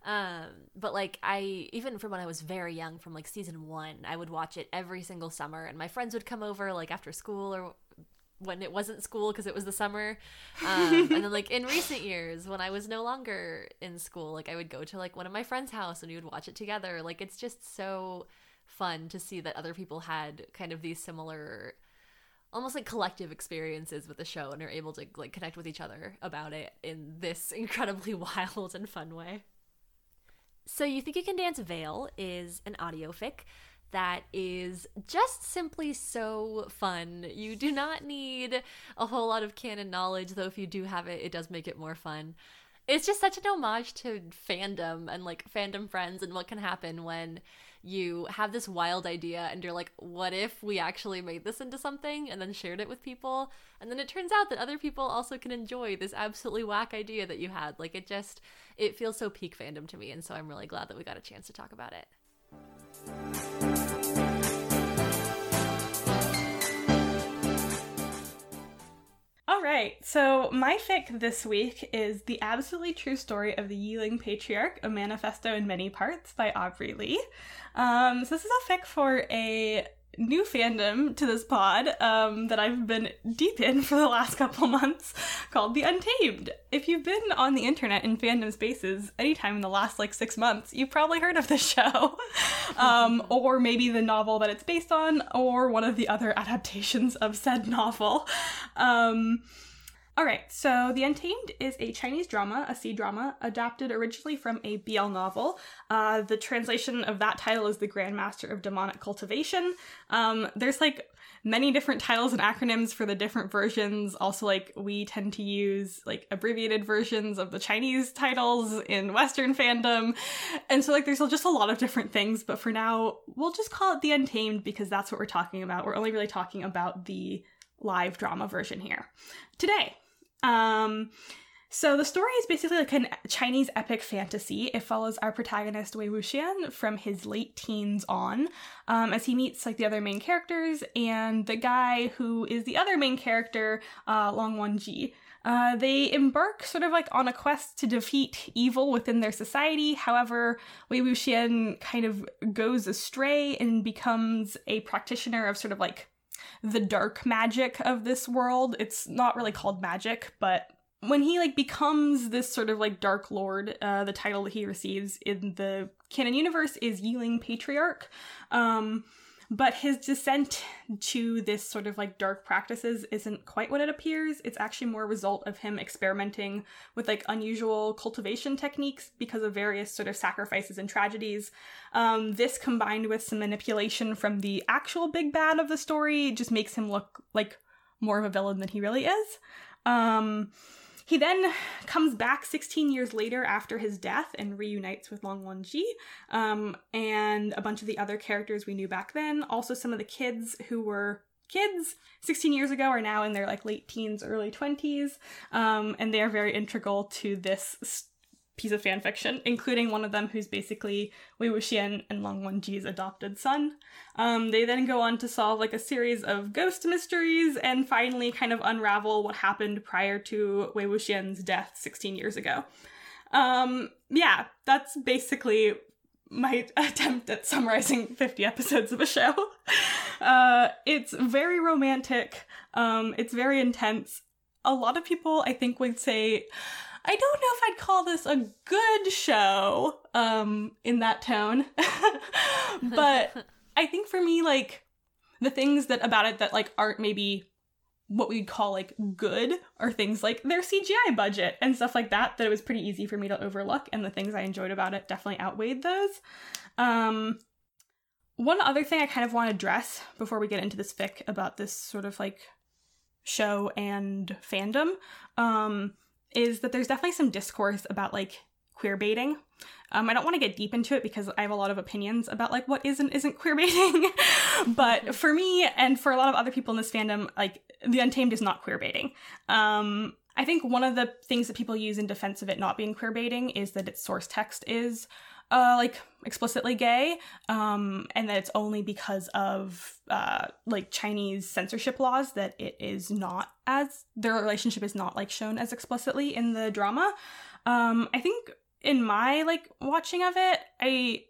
Um, but like I even from when I was very young, from like season one, I would watch it every single summer, and my friends would come over like after school or when it wasn't school because it was the summer. Um, and then like in recent years when I was no longer in school, like I would go to like one of my friends' house and we would watch it together. Like it's just so fun to see that other people had kind of these similar almost like collective experiences with the show and are able to like connect with each other about it in this incredibly wild and fun way. So You Think You Can Dance Vale is an audio fic that is just simply so fun. You do not need a whole lot of canon knowledge, though if you do have it, it does make it more fun. It's just such an homage to fandom and like fandom friends and what can happen when you have this wild idea and you're like, what if we actually made this into something and then shared it with people? And then it turns out that other people also can enjoy this absolutely whack idea that you had. Like it just, it feels so peak fandom to me. And so I'm really glad that we got a chance to talk about it. Right, so my fic this week is The Absolutely True Story of the Yiling Patriarch, a manifesto in many parts by Aubrey Lee. Um, so this is a fic for a new fandom to this pod um, that I've been deep in for the last couple months called The Untamed. If you've been on the internet in fandom spaces anytime in the last like six months, you've probably heard of this show. um, or maybe the novel that it's based on, or one of the other adaptations of said novel. Um, all right, so The Untamed is a Chinese drama, a C drama, adapted originally from a BL novel. Uh, the translation of that title is The Grandmaster of Demonic Cultivation. Um, there's like many different titles and acronyms for the different versions. Also, like we tend to use like abbreviated versions of the Chinese titles in Western fandom. And so, like, there's just a lot of different things, but for now, we'll just call it The Untamed because that's what we're talking about. We're only really talking about the live drama version here today. Um, so the story is basically like a Chinese epic fantasy. It follows our protagonist Wei Wuxian from his late teens on, um, as he meets like the other main characters and the guy who is the other main character, uh, Lan Wangji. Uh, they embark sort of like on a quest to defeat evil within their society. However, Wei Wuxian kind of goes astray and becomes a practitioner of sort of like the dark magic of this world. It's not really called magic, but when he like becomes this sort of like dark lord, uh, the title that he receives in the canon universe is Yiling Patriarch. Um, but his descent to this sort of like dark practices isn't quite what it appears. It's actually more a result of him experimenting with like unusual cultivation techniques because of various sort of sacrifices and tragedies. Um, this combined with some manipulation from the actual big bad of the story just makes him look like more of a villain than he really is. Um, he then comes back 16 years later after his death and reunites with Lan Wangji um, and a bunch of the other characters we knew back then. Also, some of the kids who were kids 16 years ago are now in their like late teens, early 20s, um, and they are very integral to this piece of fan fiction, including one of them who's basically Wei Wuxian and Lan Wangji's adopted son. Um, they then go on to solve like a series of ghost mysteries and finally kind of unravel what happened prior to Wei Wuxian's death 16 years ago. Um, yeah, that's basically my attempt at summarizing 50 episodes of a show. Uh, it's very romantic, um, it's very intense. A lot of people, I think, would say, I don't know if I'd call this a good show um, in that tone, but I think for me, like the things that about it that like aren't maybe what we'd call like good are things like their CGI budget and stuff like that that it was pretty easy for me to overlook and the things I enjoyed about it definitely outweighed those. Um one other thing I kind of want to address before we get into this fic about this sort of like show and fandom um is that there's definitely some discourse about like queer baiting. Um, I don't want to get deep into it because I have a lot of opinions about like what is and isn't queer baiting. but for me and for a lot of other people in this fandom, like the Untamed is not queer baiting. Um, I think one of the things that people use in defense of it not being queer baiting is that its source text is uh, like explicitly gay, um, and that it's only because of uh, like Chinese censorship laws that it is not as their relationship is not like shown as explicitly in the drama. Um, I think in my like watching of it, I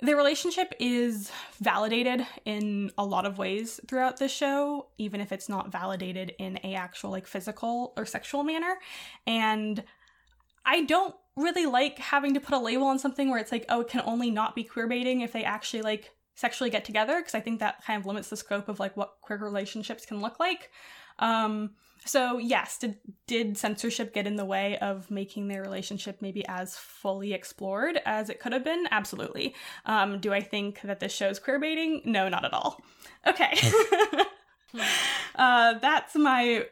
their relationship is validated in a lot of ways throughout the show, even if it's not validated in a actual like physical or sexual manner. And I don't really like having to put a label on something where it's like, oh, it can only not be queer baiting if they actually like sexually get together, because I think that kind of limits the scope of like what queer relationships can look like. Um, so yes, did did censorship get in the way of making their relationship maybe as fully explored as it could have been? Absolutely. Um, do I think that this show's queer baiting? No, not at all. Okay. uh, that's my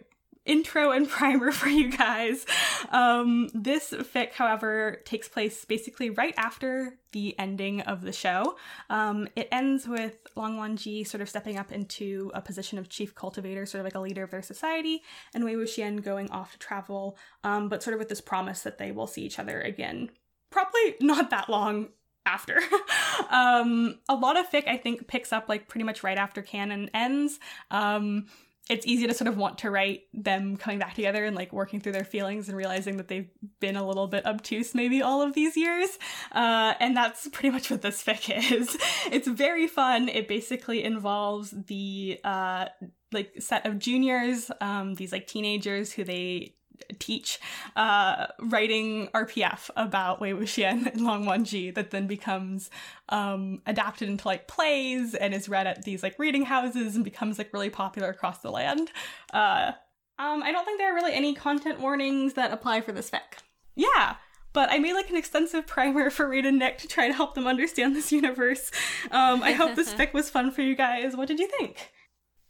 intro and primer for you guys. Um, this fic, however, takes place basically right after the ending of the show. Um, it ends with Lan Wangji sort of stepping up into a position of chief cultivator, sort of like a leader of their society, and Wei Wuxian going off to travel, um, but sort of with this promise that they will see each other again. Probably not that long after. um, a lot of fic, I think, picks up like pretty much right after canon ends. Um, it's easy to sort of want to write them coming back together and like working through their feelings and realizing that they've been a little bit obtuse maybe all of these years. Uh, and that's pretty much what this fic is. It's very fun. It basically involves the uh, like set of juniors, um, these like teenagers who they teach uh, writing RPF about Wei Wuxian and Lan Wangji that then becomes um, adapted into like plays and is read at these like reading houses and becomes like really popular across the land. Uh, um, I don't think there are really any content warnings that apply for this fic. Yeah, but I made like an extensive primer for Reed and Nick to try to help them understand this universe. Um, I hope this fic was fun for you guys. What did you think?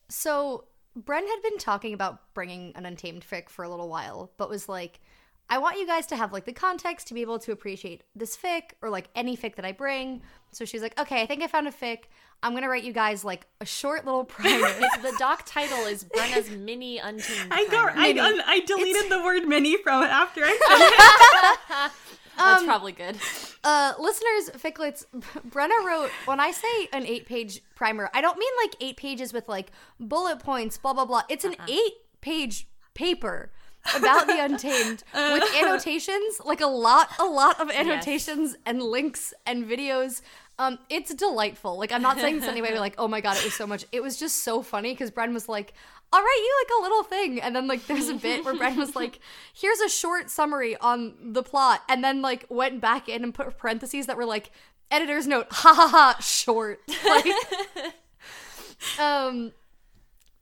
So Bren had been talking about bringing an Untamed fic for a little while, but was like, I want you guys to have like the context to be able to appreciate this fic or like any fic that I bring. So she's like, okay, I think I found a fic. I'm gonna write you guys like a short little primer. the doc title is Brenna's mini untamed. I got I, I, deleted it's... the word mini from it after I said it. That's um, probably good. Uh, listeners, ficklets, Brenna wrote, when I say an eight page primer, I don't mean like eight pages with like bullet points, blah, blah, blah. It's an uh-uh. eight page paper about the Untamed with annotations, like a lot, a lot of annotations yes. and links and videos. Um, it's delightful. Like I'm not saying this anyway, like, oh my god, it was so much. It was just so funny because Bren was like, I'll write you like a little thing. And then like there's a bit where Bren was like, here's a short summary on the plot, and then like went back in and put parentheses that were like, editor's note, ha ha ha, short. Like um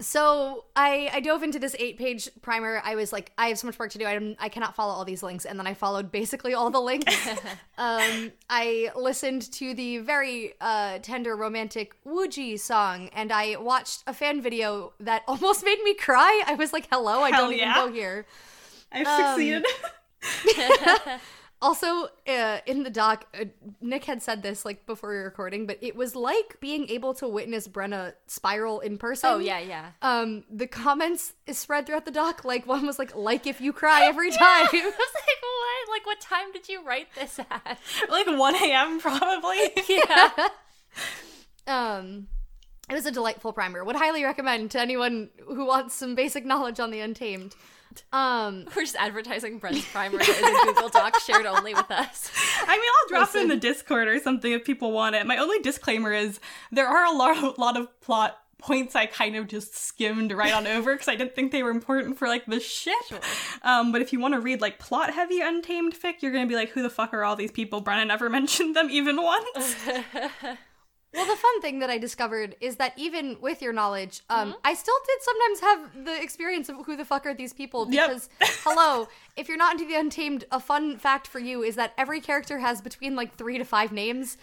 so I, I dove into this eight page primer. I was like, I have so much work to do. I, I cannot follow all these links. And then I followed basically all the links. um, I listened to the very uh, tender, romantic Wuji song, and I watched a fan video that almost made me cry. I was like, hello, I Hell don't yeah. even go here. I've um, succeeded. Also, uh, in the doc, uh, Nick had said this like before we were recording, but it was like being able to witness Brenna spiral in person. Oh yeah, yeah. Um, the comments is spread throughout the doc. Like one was like, "Like if you cry every time." I was like, "What? Like what time did you write this at?" like one a.m. probably. yeah. um, it was a delightful primer. Would highly recommend to anyone who wants some basic knowledge on the Untamed. Um, We're just advertising Bren's primer as a Google Doc shared only with us. I mean, I'll drop Listen. it in the Discord or something if people want it. My only disclaimer is there are a lot, lot of plot points I kind of just skimmed right on over because I didn't think they were important for like the ship. Sure. Um, but if you want to read like plot heavy Untamed fic, you're gonna be like, who the fuck are all these people? Brenna never mentioned them even once. Well, the fun thing that I discovered is that even with your knowledge, um, I still did sometimes have the experience of who the fuck are these people? Yep. Because, hello, if you're not into the Untamed, a fun fact for you is that every character has between like three to five names.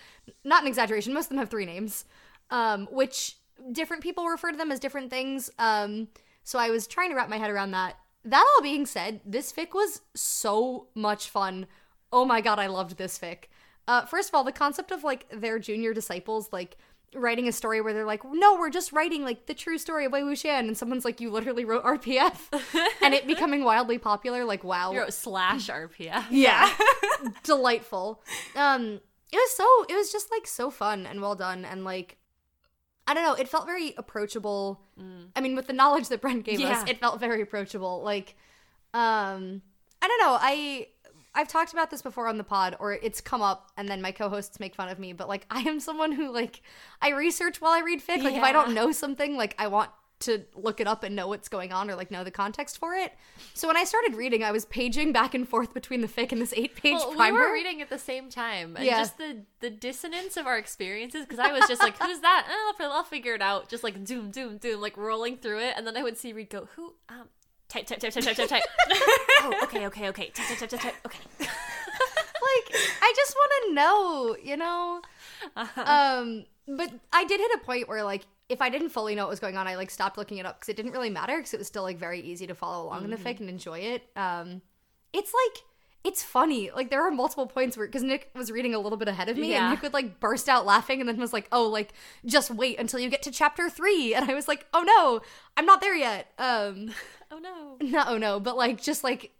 Not an exaggeration, most of them have three names, um, which different people refer to them as different things. Um, so I was trying to wrap my head around that. That all being said, this fic was so much fun. Oh my god, I loved this fic. Uh, first of all, the concept of like their junior disciples like writing a story where they're like, no, we're just writing like the true story of Wei Wuxian, and someone's like, you literally wrote RPF, and it becoming wildly popular. Like, wow, You wrote slash RPF. Yeah. delightful. Um, it was so it was just like so fun and well done, and like I don't know, it felt very approachable. I mean, with the knowledge that Bren gave us, it felt very approachable. Like, um, I don't know, I. I've talked about this before on the pod, or it's come up, and then my co-hosts make fun of me. But like, I am someone who like I research while I read fic. Like, if I don't know something, like I want to look it up and know what's going on, or like know the context for it. So when I started reading, I was paging back and forth between the fic and this eight-page Well, we were reading at the same time, and Yeah. just the the dissonance of our experiences. Because I was just like, "Who's that?" Oh, I'll, I'll figure it out. Just like doom, doom, doom, like rolling through it, and then I would see Reed go, "Who?" Um, type, type, type, type, type, type, type. oh, okay, okay, okay. Type, type, type, type, type. Okay. like I just want to know, you know. Um, but I did hit a point where like if I didn't fully know what was going on, I like stopped looking it up because it didn't really matter because it was still like very easy to follow along in the fic and enjoy it. Um, it's like it's funny. Like there are multiple points where because Nick was reading a little bit ahead of me Yeah. and Nick would like burst out laughing and then was like, "Oh, like just wait until you get to chapter three. And I was like, "Oh no, I'm not there yet." Um. Oh no. No, oh, no, but like just like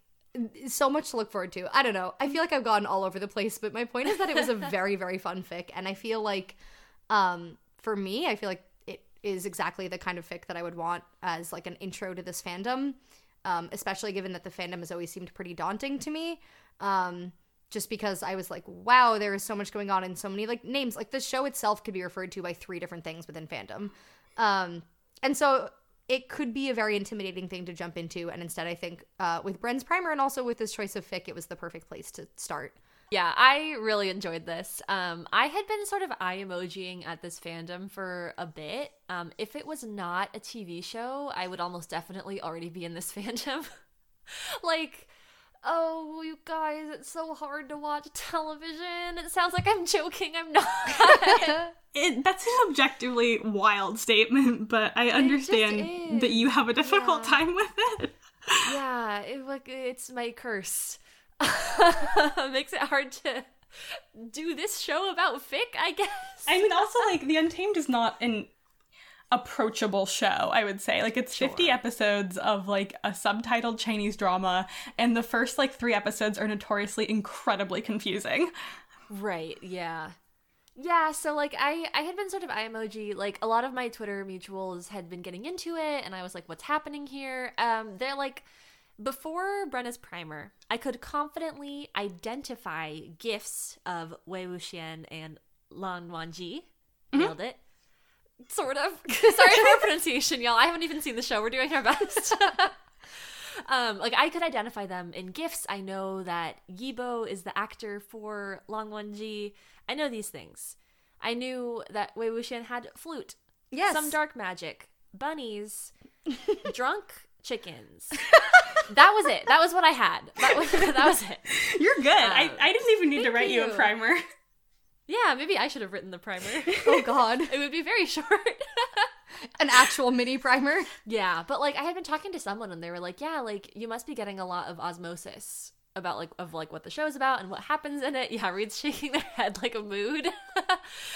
so much to look forward to. I don't know. I feel like I've gone all over the place, but my point is that it was a very very fun fic and I feel like um for me, I feel like it is exactly the kind of fic that I would want as like an intro to this fandom. Um especially given that the fandom has always seemed pretty daunting to me. Um just because I was like, wow, there is so much going on and so many like names. Like the show itself could be referred to by three different things within fandom. Um and so it could be a very intimidating thing to jump into and instead i think uh, with bren's primer and also with this choice of fic it was the perfect place to start Yeah, I really enjoyed this. Um, I had been sort of eye emojiing at this fandom for a bit. Um, if it was not a TV show, I would almost definitely already be in this fandom. like, oh, you guys, it's so hard to watch television. It sounds like I'm joking. I'm not. It, that's an objectively wild statement, but I understand that you have a difficult Yeah. time with it. yeah, it, like it's my curse. Makes it hard to do this show about fic, I guess. I mean, also, like, The Untamed is not an approachable show, I would say. Like, it's 50 episodes of, like, a subtitled Chinese drama, and the first, like, three episodes are notoriously incredibly confusing. Right, yeah. Yeah, so like I I had been sort of emoji like a lot of my Twitter mutuals had been getting into it and I was like what's happening here? Um they're like before Brenna's primer, I could confidently identify gifts of Wei Wuxian and Lan Wangji. Nailed it. Sort of. Sorry for my pronunciation, y'all. I haven't even seen the show. We're doing our best. um, like I could identify them in gifs. I know that Yibo is the actor for Lan Wangji. I know these things. I knew that Wei Wuxian had flute, yes some dark magic, bunnies, drunk chickens. that was it. That was what I had. That was that was it. You're good. I, Um, I didn't even need to write you. a primer. Yeah, maybe I should have written the primer. oh god it would be very short. an actual mini primer Yeah, but like I had been talking to someone and they were like, "Yeah, like you must be getting a lot of osmosis about like of like what the show's about and what happens in it." Yeah, Reed's shaking their head like a mood.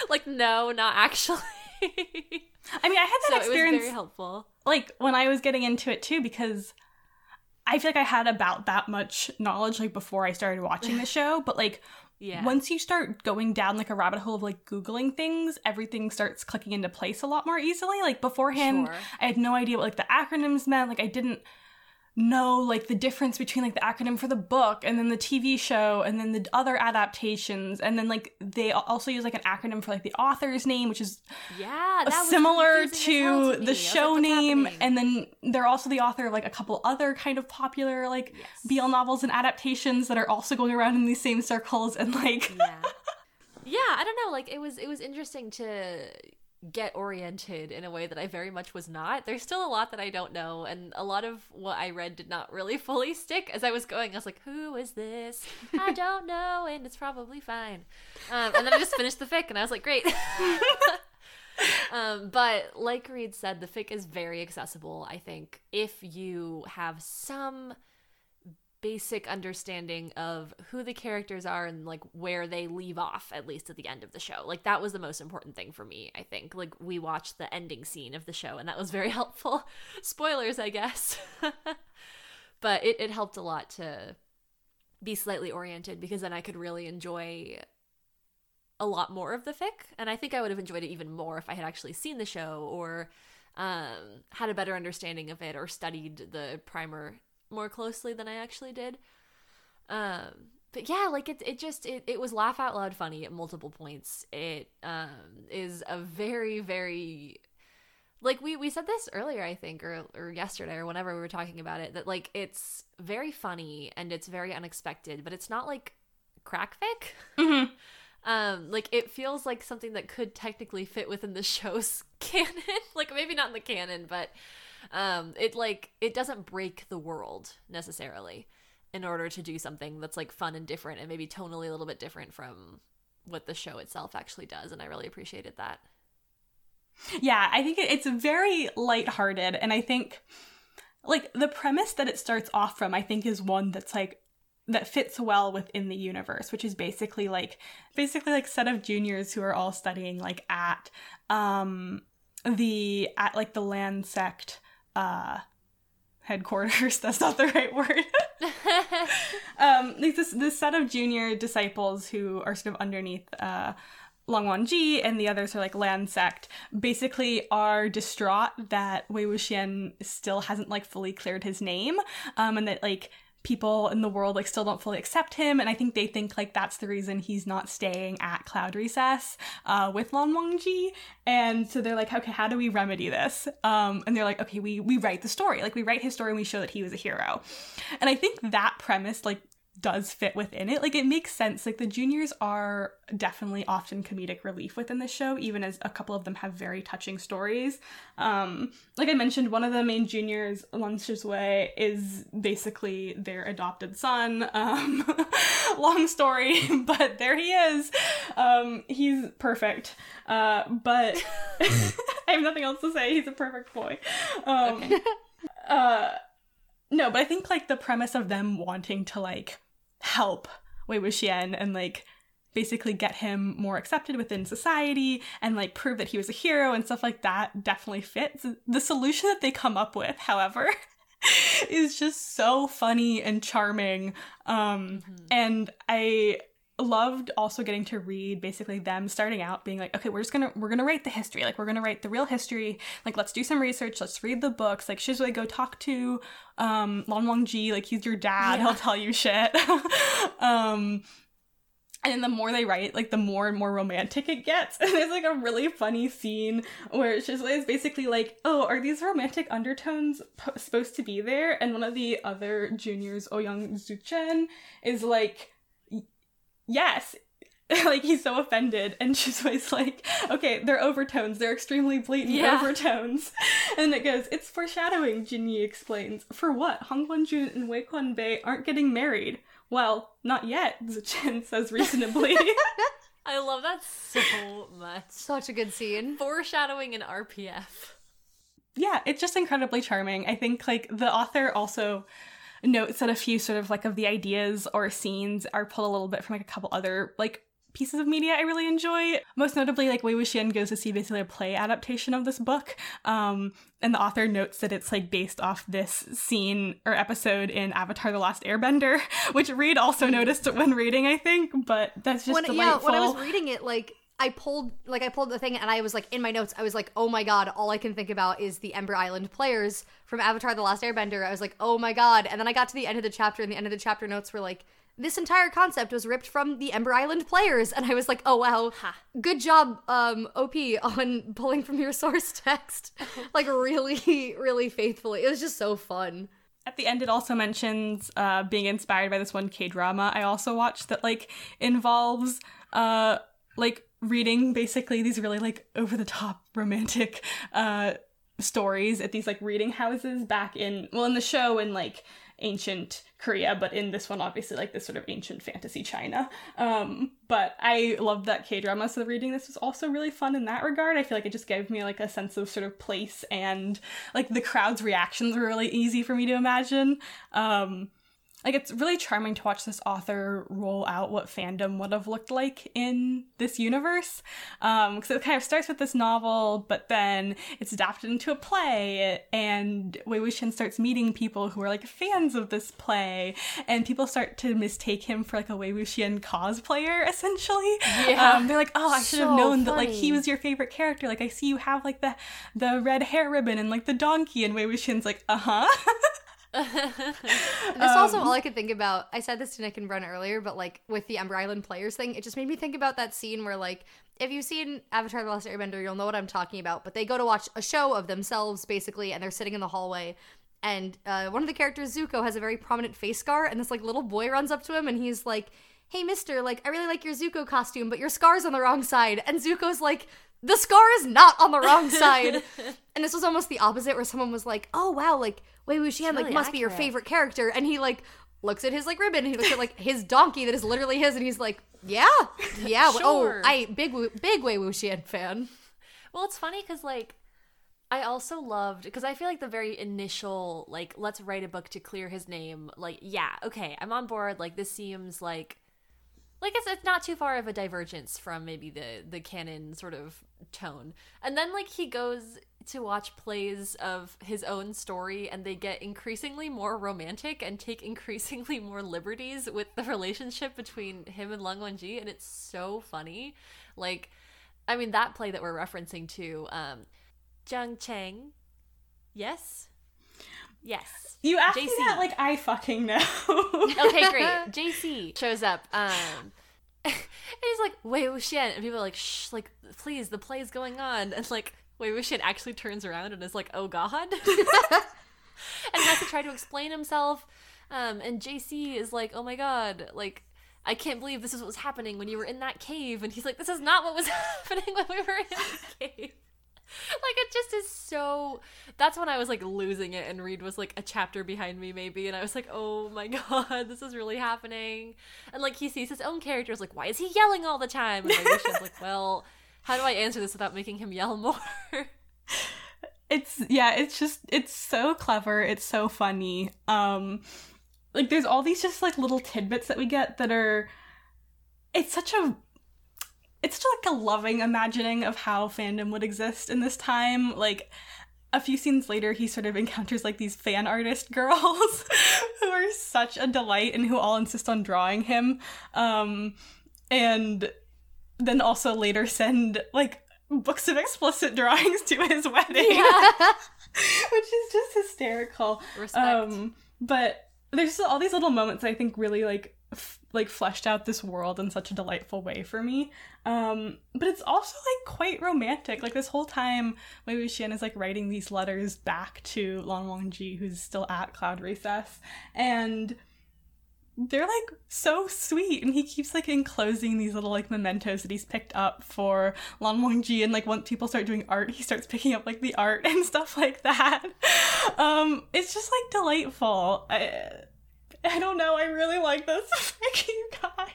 like, no, not actually. I mean, I had that so it was experience very helpful. like when I was getting into it too because I feel like I had about that much knowledge like before I started watching the show, but like Yeah. once you start going down like a rabbit hole of like googling things, everything starts clicking into place a lot more easily. Like beforehand, Sure. I had no idea what like the acronyms meant. Like I didn't know like the difference between like the acronym for the book and then the TV show and then the other adaptations and then like they also use like an acronym for like the author's name which is yeah, that similar as to the was like, show name happening?" and then they're also the author of like a couple other kind of popular like Yes. BL novels and adaptations that are also going around in these same circles and like yeah. Yeah, I don't know. Like it was it was interesting to get oriented in a way that I very much was not. There's still a lot that I don't know, and a lot of what I read did not really fully stick as I was going. I was like, "Who is this? I don't know, and it's probably fine." Um, and then I just finished the fic, and I was like, "Great." um, but like Reed said, the fic is very accessible. I think if you have some basic understanding of who the characters are and like where they leave off at least at the end of the show. Like that was the most important thing for me i think. Like we watched the ending scene of the show and that was very helpful. Spoilers i guess. But it, it helped a lot to be slightly oriented because then i could really enjoy a lot more of the fic and i think i would have enjoyed it even more if i had actually seen the show or um, had a better understanding of it or studied the primer more closely than I actually did. Um, but yeah, like it, it just it, it was laugh out loud funny at multiple points. It um, is a very very like we we said this earlier I think or or yesterday or whenever we were talking about it that like it's very funny and it's very unexpected, but it's not like crack fic. Mm-hmm. Um, like it feels like something that could technically fit within the show's canon. like maybe not in the canon, but um, it like it doesn't break the world necessarily in order to do something that's like fun and different and maybe tonally a little bit different from what the show itself actually does and I really appreciated that. Yeah, I think it's very lighthearted and I think like the premise that it starts off from I think is one that's like that fits well within the universe, which is basically like basically like set of juniors who are all studying like at um the at like the Lan sect uh headquarters. That's not the right word. Um like this this set of junior disciples who are sort of underneath uh Lan Wangji and the others are like Lan sect basically are distraught that Wei Wuxian still hasn't like fully cleared his name um and that like people in the world like still don't fully accept him and i think they think like that's the reason he's not staying at cloud recess uh, with lan wangji and so they're like okay how do we remedy this? Um, and they're like okay we we write the story. Like we write his story and we show that he was a hero. And i think that premise like does fit within it. Like it makes sense. Like the juniors are definitely often comedic relief within the show, even as a couple of them have very touching stories. Um, like I mentioned, one of the main juniors, Lan Sizhui, is basically their adopted son. Um, long story, but there he is. Um, he's perfect. Uh, but I have nothing else to say. He's a perfect boy. Um, okay. uh, no, but I think like the premise of them wanting to like help Wei Wuxian and like basically get him more accepted within society and like prove that he was a hero and stuff like that definitely fits. The solution that they come up with, however, is just so funny and charming. Um mm-hmm. and I loved also getting to read basically them starting out being like okay we're just gonna we're gonna write the history. Like we're gonna write the real history. Like let's do some research. Let's read the books. Like sizhui go talk to um lan wangji. Like he's your dad. Yeah. he'll tell you shit. Um and then the more they write, like the more and more romantic it gets. And there's like a really funny scene where Sizhui is basically like, "Oh, are these romantic undertones supposed to be there?" And one of the other juniors, Ouyang Zizhen, is like, yes. Like he's so offended and she's always like okay they're overtones. They're extremely blatant yeah. overtones. And it goes it's foreshadowing jingyi explains. For what? Hong jun and wei quan bei aren't getting married. Well not yet Chen says reasonably. I love that so much. Such a good scene. Foreshadowing an rpf yeah it's just incredibly charming. I think like the author also notes that a few sort of like of the ideas or scenes are pulled a little bit from like a couple other like pieces of media I really enjoy. Most notably, like Wei Wuxian goes to see basically a play adaptation of this book. Um, and the author notes that it's like based off this scene or episode in Avatar: The Last Airbender, which Reed also noticed when reading, I think. But that's just when, delightful. Yeah, when I was reading it, like I pulled like I pulled the thing and I was like in my notes I was like oh my god all I can think about is the Ember Island players from Avatar the Last Airbender. I was like oh my god. And then I got to the end of the chapter and the end of the chapter notes were like this entire concept was ripped from the Ember Island players. And I was like oh wow. Good job um OP on pulling from your source text. Like really really faithfully. It was just so fun. At the end it also mentions uh being inspired by this one K drama I also watched that like involves uh like reading basically these really like over the top romantic uh stories at these like reading houses back in well in the show in like ancient Korea, but in this one, obviously, like this sort of ancient fantasy China. Um, but I loved that K drama, so the reading this was also really fun in that regard. I feel like it just gave me like a sense of sort of place and like the crowd's reactions were really easy for me to imagine. Um, like it's really charming to watch this author roll out what fandom would have looked like in this universe. Um because it kind of starts with this novel but then it's adapted into a play and wei wuxian starts meeting people who are like fans of this play and people start to mistake him for like a wei wuxian cosplayer essentially. Yeah. um, they're like oh i should have So known that like he was your favorite character. Like i see you have like the the red hair ribbon and like the donkey. And wei wuxian's like uh-huh And this also all I could think about. I said this to Nick and Bren earlier, but like with the Ember Island players thing, it just made me think about that scene where like if you've seen Avatar: The Last Airbender, you'll know what I'm talking about. But they go to watch a show of themselves basically, and they're sitting in the hallway. And uh, one of the characters, Zuko, has a very prominent face scar, and this like little boy runs up to him, and he's like, "Hey, Mister, like I really like your Zuko costume, but your scar's on the wrong side." And Zuko's like, "The scar is not on the wrong side." and this was almost the opposite, where someone was like, "Oh wow, like Wei Wuxian like really must be your favorite character," and he like looks at his like ribbon, and he looks at like his donkey that is literally his, and he's like, "Yeah, yeah, oh, Sure. oh, I big big Wei Wuxian fan." Well, it's funny because like I also loved because I feel like the very initial like let's write a book to clear his name. Like, yeah, okay, I'm on board. Like, this seems like like it's it's not too far of a divergence from maybe the the canon sort of tone. And then like he goes to watch plays of his own story and they get increasingly more romantic and take increasingly more liberties with the relationship between him and Lan Wangji and it's so funny. Like I mean that play that we're referencing to um Jiang Cheng. Yes? Yes. you asked me that like i fucking know Okay, great. JC shows up. Um, and he's like Wei Wuxian, and people are like, "Shh, like please, the play is going on." And like Wei Wuxian actually turns around and is like, "Oh God," and has to try to explain himself. Um, and JC is like, "Oh my God, like." I can't believe this is what was happening when you were in that cave. And he's like, this is not what was happening when we were in the cave. Like, it just is so. That's when I was like losing it, and Reed was like a chapter behind me, maybe. And I was like, oh my god, this is really happening. And like, he sees his own characters, like, why is he yelling all the time? And I wish I was like, well, how do I answer this without making him yell more? it's yeah it's just it's so clever it's so funny um like there's all these just like little tidbits that we get that are it's such a it's just like a loving imagining of how fandom would exist in this time. Like a few scenes later he sort of encounters like these fan artist girls who are such a delight and who all insist on drawing him. Um and then also later send like books of explicit drawings to his wedding. Which is just hysterical. Respect. um but there's all these little moments i think really like f- like fleshed out this world in such a delightful way for me. Um but it's also like quite romantic. Like this whole time Wei Wuxian is like writing these letters back to Lan Wangji who's still at Cloud Recess. And they're like so sweet. And he keeps like enclosing these little like mementos that he's picked up for Lan Wangji. And like once people start doing art he starts picking up like the art and stuff like that. Um it's just like delightful. I I don't know I really like this Thank you guys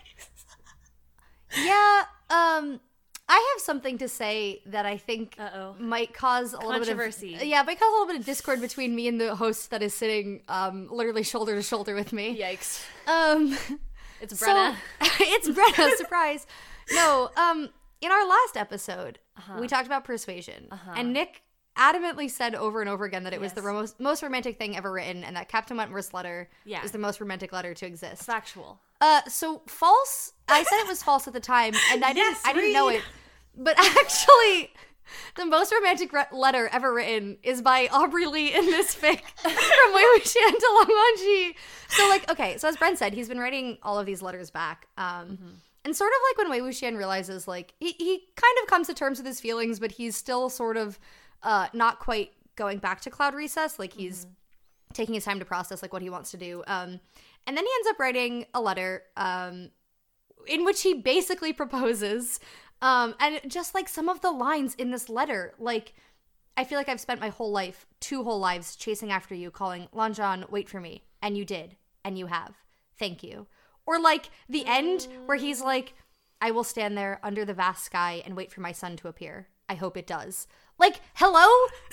Yeah, um I have something to say that I think Uh-oh. might cause a little bit of yeah, might cause a little bit of discord between me and the host that is sitting um literally shoulder to shoulder with me. Yikes. Um It's Brenna. so- it's Brenna, surprise. No, um in our last episode, Uh-huh. we talked about persuasion. And Nick adamantly said over and over again that it was the Yes. most, most romantic thing ever written and that Captain Wentworth's letter Yeah. is the most romantic letter to exist. Factual. Uh, so false. I said it was false at the time, and I didn't. I didn't know it. But actually, the most romantic re- letter ever written is by Aubrey Lee in this fic from Wei Wuxian to Lan Wangji. So, like, okay. So as Bren said, he's been writing all of these letters back. Um, and sort of like when Wei Wuxian realizes, like, he he kind of comes to terms with his feelings, but he's still sort of uh not quite going back to Cloud Recess. Like he's taking his time to process like what he wants to do. Um, and then he ends up writing a letter um, in which he basically proposes Um, and just like some of the lines in this letter, like I feel like I've spent my whole life, two whole lives, chasing after you, calling Lan Zhan, wait for me, and you did, and you have. Thank you. Or like the end where he's like, I will stand there under the vast sky and wait for my sun to appear. I hope it does. Like, hello?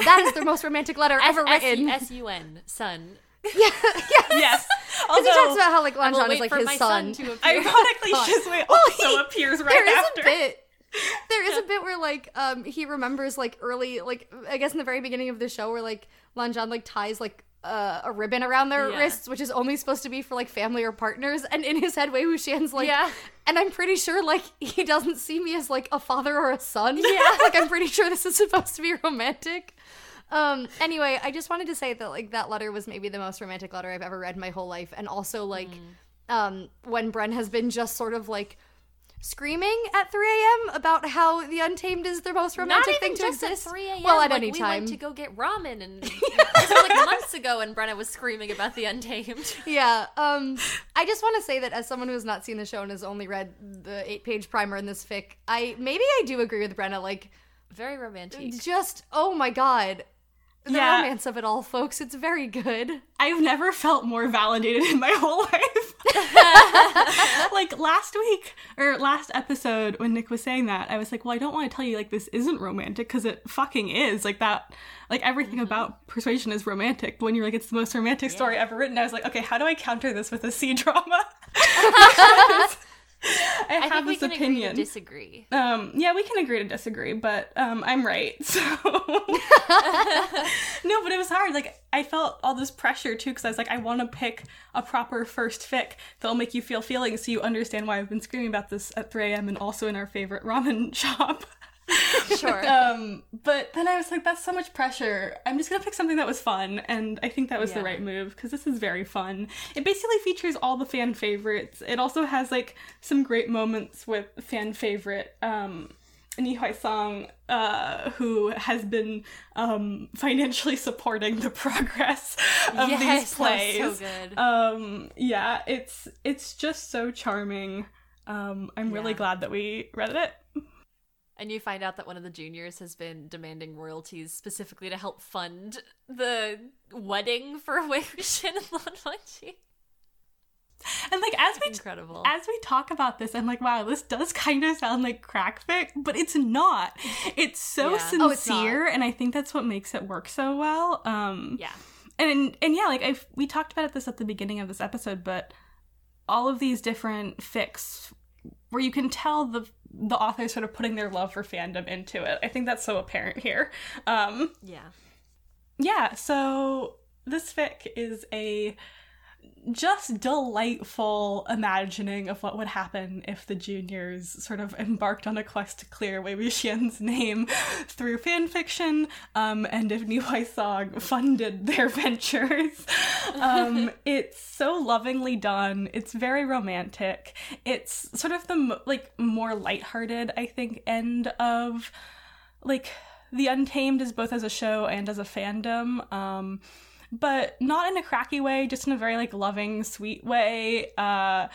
That is the most romantic letter ever written. S U N, son. yeah, yes. Yes. Because he talks about how like I will Lan Zhan is like his son. son to appear. ironically, God. Sizhui Well, also he- appears right there is after. a bit. There is a bit where like um he remembers like early like I guess in the very beginning of the show where like Lan Zhan like ties like uh, a ribbon around their Yeah. wrists, which is only supposed to be for like family or partners, and in his head, Wei Wuxian's like, Yeah. and I'm pretty sure like he doesn't see me as like a father or a son. Yeah, like I'm pretty sure this is supposed to be romantic. Um. Anyway, I just wanted to say that like that letter was maybe the most romantic letter I've ever read in my whole life, and also like, um, when Bren has been just sort of like screaming at 3 a.m. about how the Untamed is the most Not romantic even thing to just exist. at 3 a.m. Well, at like, any we time. went to go get ramen, and this was like months ago, and Brenna was screaming about the Untamed. yeah. Um. I just want to say that as someone who has not seen the show and has only read the eight-page primer in this fic, I maybe I do agree with Brenna. Like, Very romantic. just oh my god, the Yeah. romance of it all, folks. It's very good. I've never felt more validated in my whole life. like last week or last episode when Nick was saying that, I was like, "Well, I don't want to tell you like this isn't romantic because it fucking is." Like that like everything mm-hmm. about persuasion is romantic. But when you're like it's the most romantic story ever written, I was like, "Okay, how do I counter this with a C drama?" I I have think we this can opinion. agree to disagree. Um, yeah, we can agree to disagree, but um, I'm right. So no, but it was hard. Like I felt all this pressure too, because I was like, I want to pick a proper first fic that'll make you feel feelings, so you understand why I've been screaming about this at 3 a.m. and also in our favorite ramen shop. Sure. Um, but then I was like, that's so much pressure. I'm just gonna pick something that was fun, and I think that was the right move because this is very fun. It basically features all the fan favorites. It also has like some great moments with fan favorite um Nie Huaisang, uh, who has been um, financially supporting the progress of Yes, these so plays. good. Um, yeah, it's it's just so charming. Um, I'm really Yeah. glad that we read it. And you find out that one of the juniors has been demanding royalties specifically to help fund the wedding for Wei Wuxian and Lan Wangji. And like as we Incredible. as we talk about this, I'm like, wow, this does kind of sound like crackfic, but it's not. It's so Yeah. Oh, it's sincere, and I think that's what makes it work so well. Um, yeah. and and yeah, like I we talked about this at the beginning of this episode, but all of these different fics where you can tell the the author sort of putting their love for fandom into it. I think that's so apparent here. Um, Yeah. yeah, so this fic is a just delightful imagining of what would happen if the juniors sort of embarked on a quest to clear Wei Wuxian's name through fanfiction, um, and if Nie Huaisang funded their ventures. Um, it's so lovingly done. It's very romantic. It's sort of the mo- like more lighthearted, I think, end of like the untamed is both as a show and as a fandom um but not in a cracky way just in a very like loving sweet way uh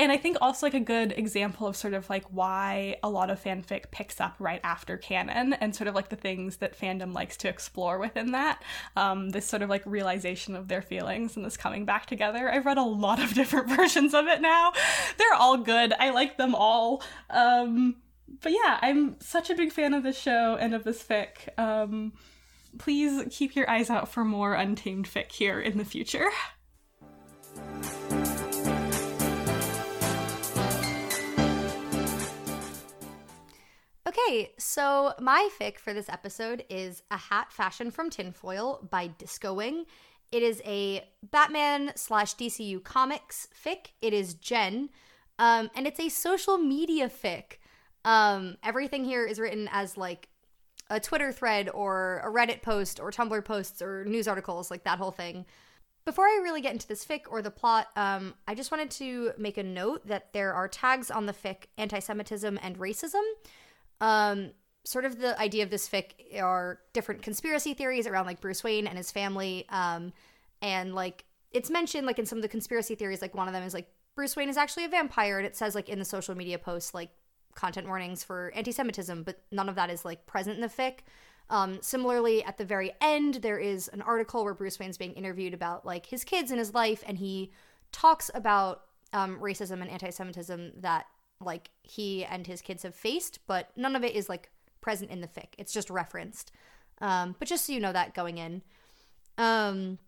and I think also like a good example of sort of like why a lot of fanfic picks up right after canon and sort of like the things that fandom likes to explore within that. Um, this sort of like realization of their feelings and this coming back together. I've read a lot of different versions of it now. They're all good. I like them all. Um, but yeah, I'm such a big fan of this show and of this fic. Um, please keep your eyes out for more untamed fic here in the future. Okay, so my fic for this episode is A Hat Fashioned from Tinfoil by Disco Wing. It is a Batman slash DCU comics fic. It is Gen, um, and it's a social media fic. Um, everything here is written as like a Twitter thread or a Reddit post or Tumblr posts or news articles, like that whole thing. Before I really get into this fic or the plot, um, I just wanted to make a note that there are tags on the fic anti Semitism and racism. Um, sort of the idea of this fic are different conspiracy theories around like Bruce Wayne and his family. Um, and like it's mentioned like in some of the conspiracy theories, like one of them is like Bruce Wayne is actually a vampire, and it says like in the social media post like content warnings for anti-Semitism, but none of that is like present in the fic. Um, similarly, at the very end, there is an article where Bruce Wayne's being interviewed about like his kids and his life, and he talks about um, racism and anti-Semitism that like he and his kids have faced, but none of it is like present in the fic. It's just referenced. Um, but just so you know that going in. Um,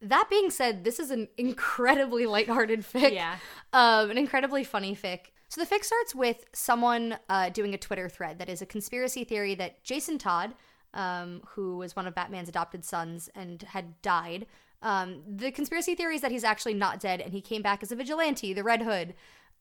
that being said, this is an incredibly lighthearted fic. Yeah. Um, an incredibly funny fic. So the fic starts with someone uh, doing a Twitter thread that is a conspiracy theory that Jason Todd, um, who was one of Batman's adopted sons and had died, um, the conspiracy theory is that he's actually not dead and he came back as a vigilante, the Red Hood.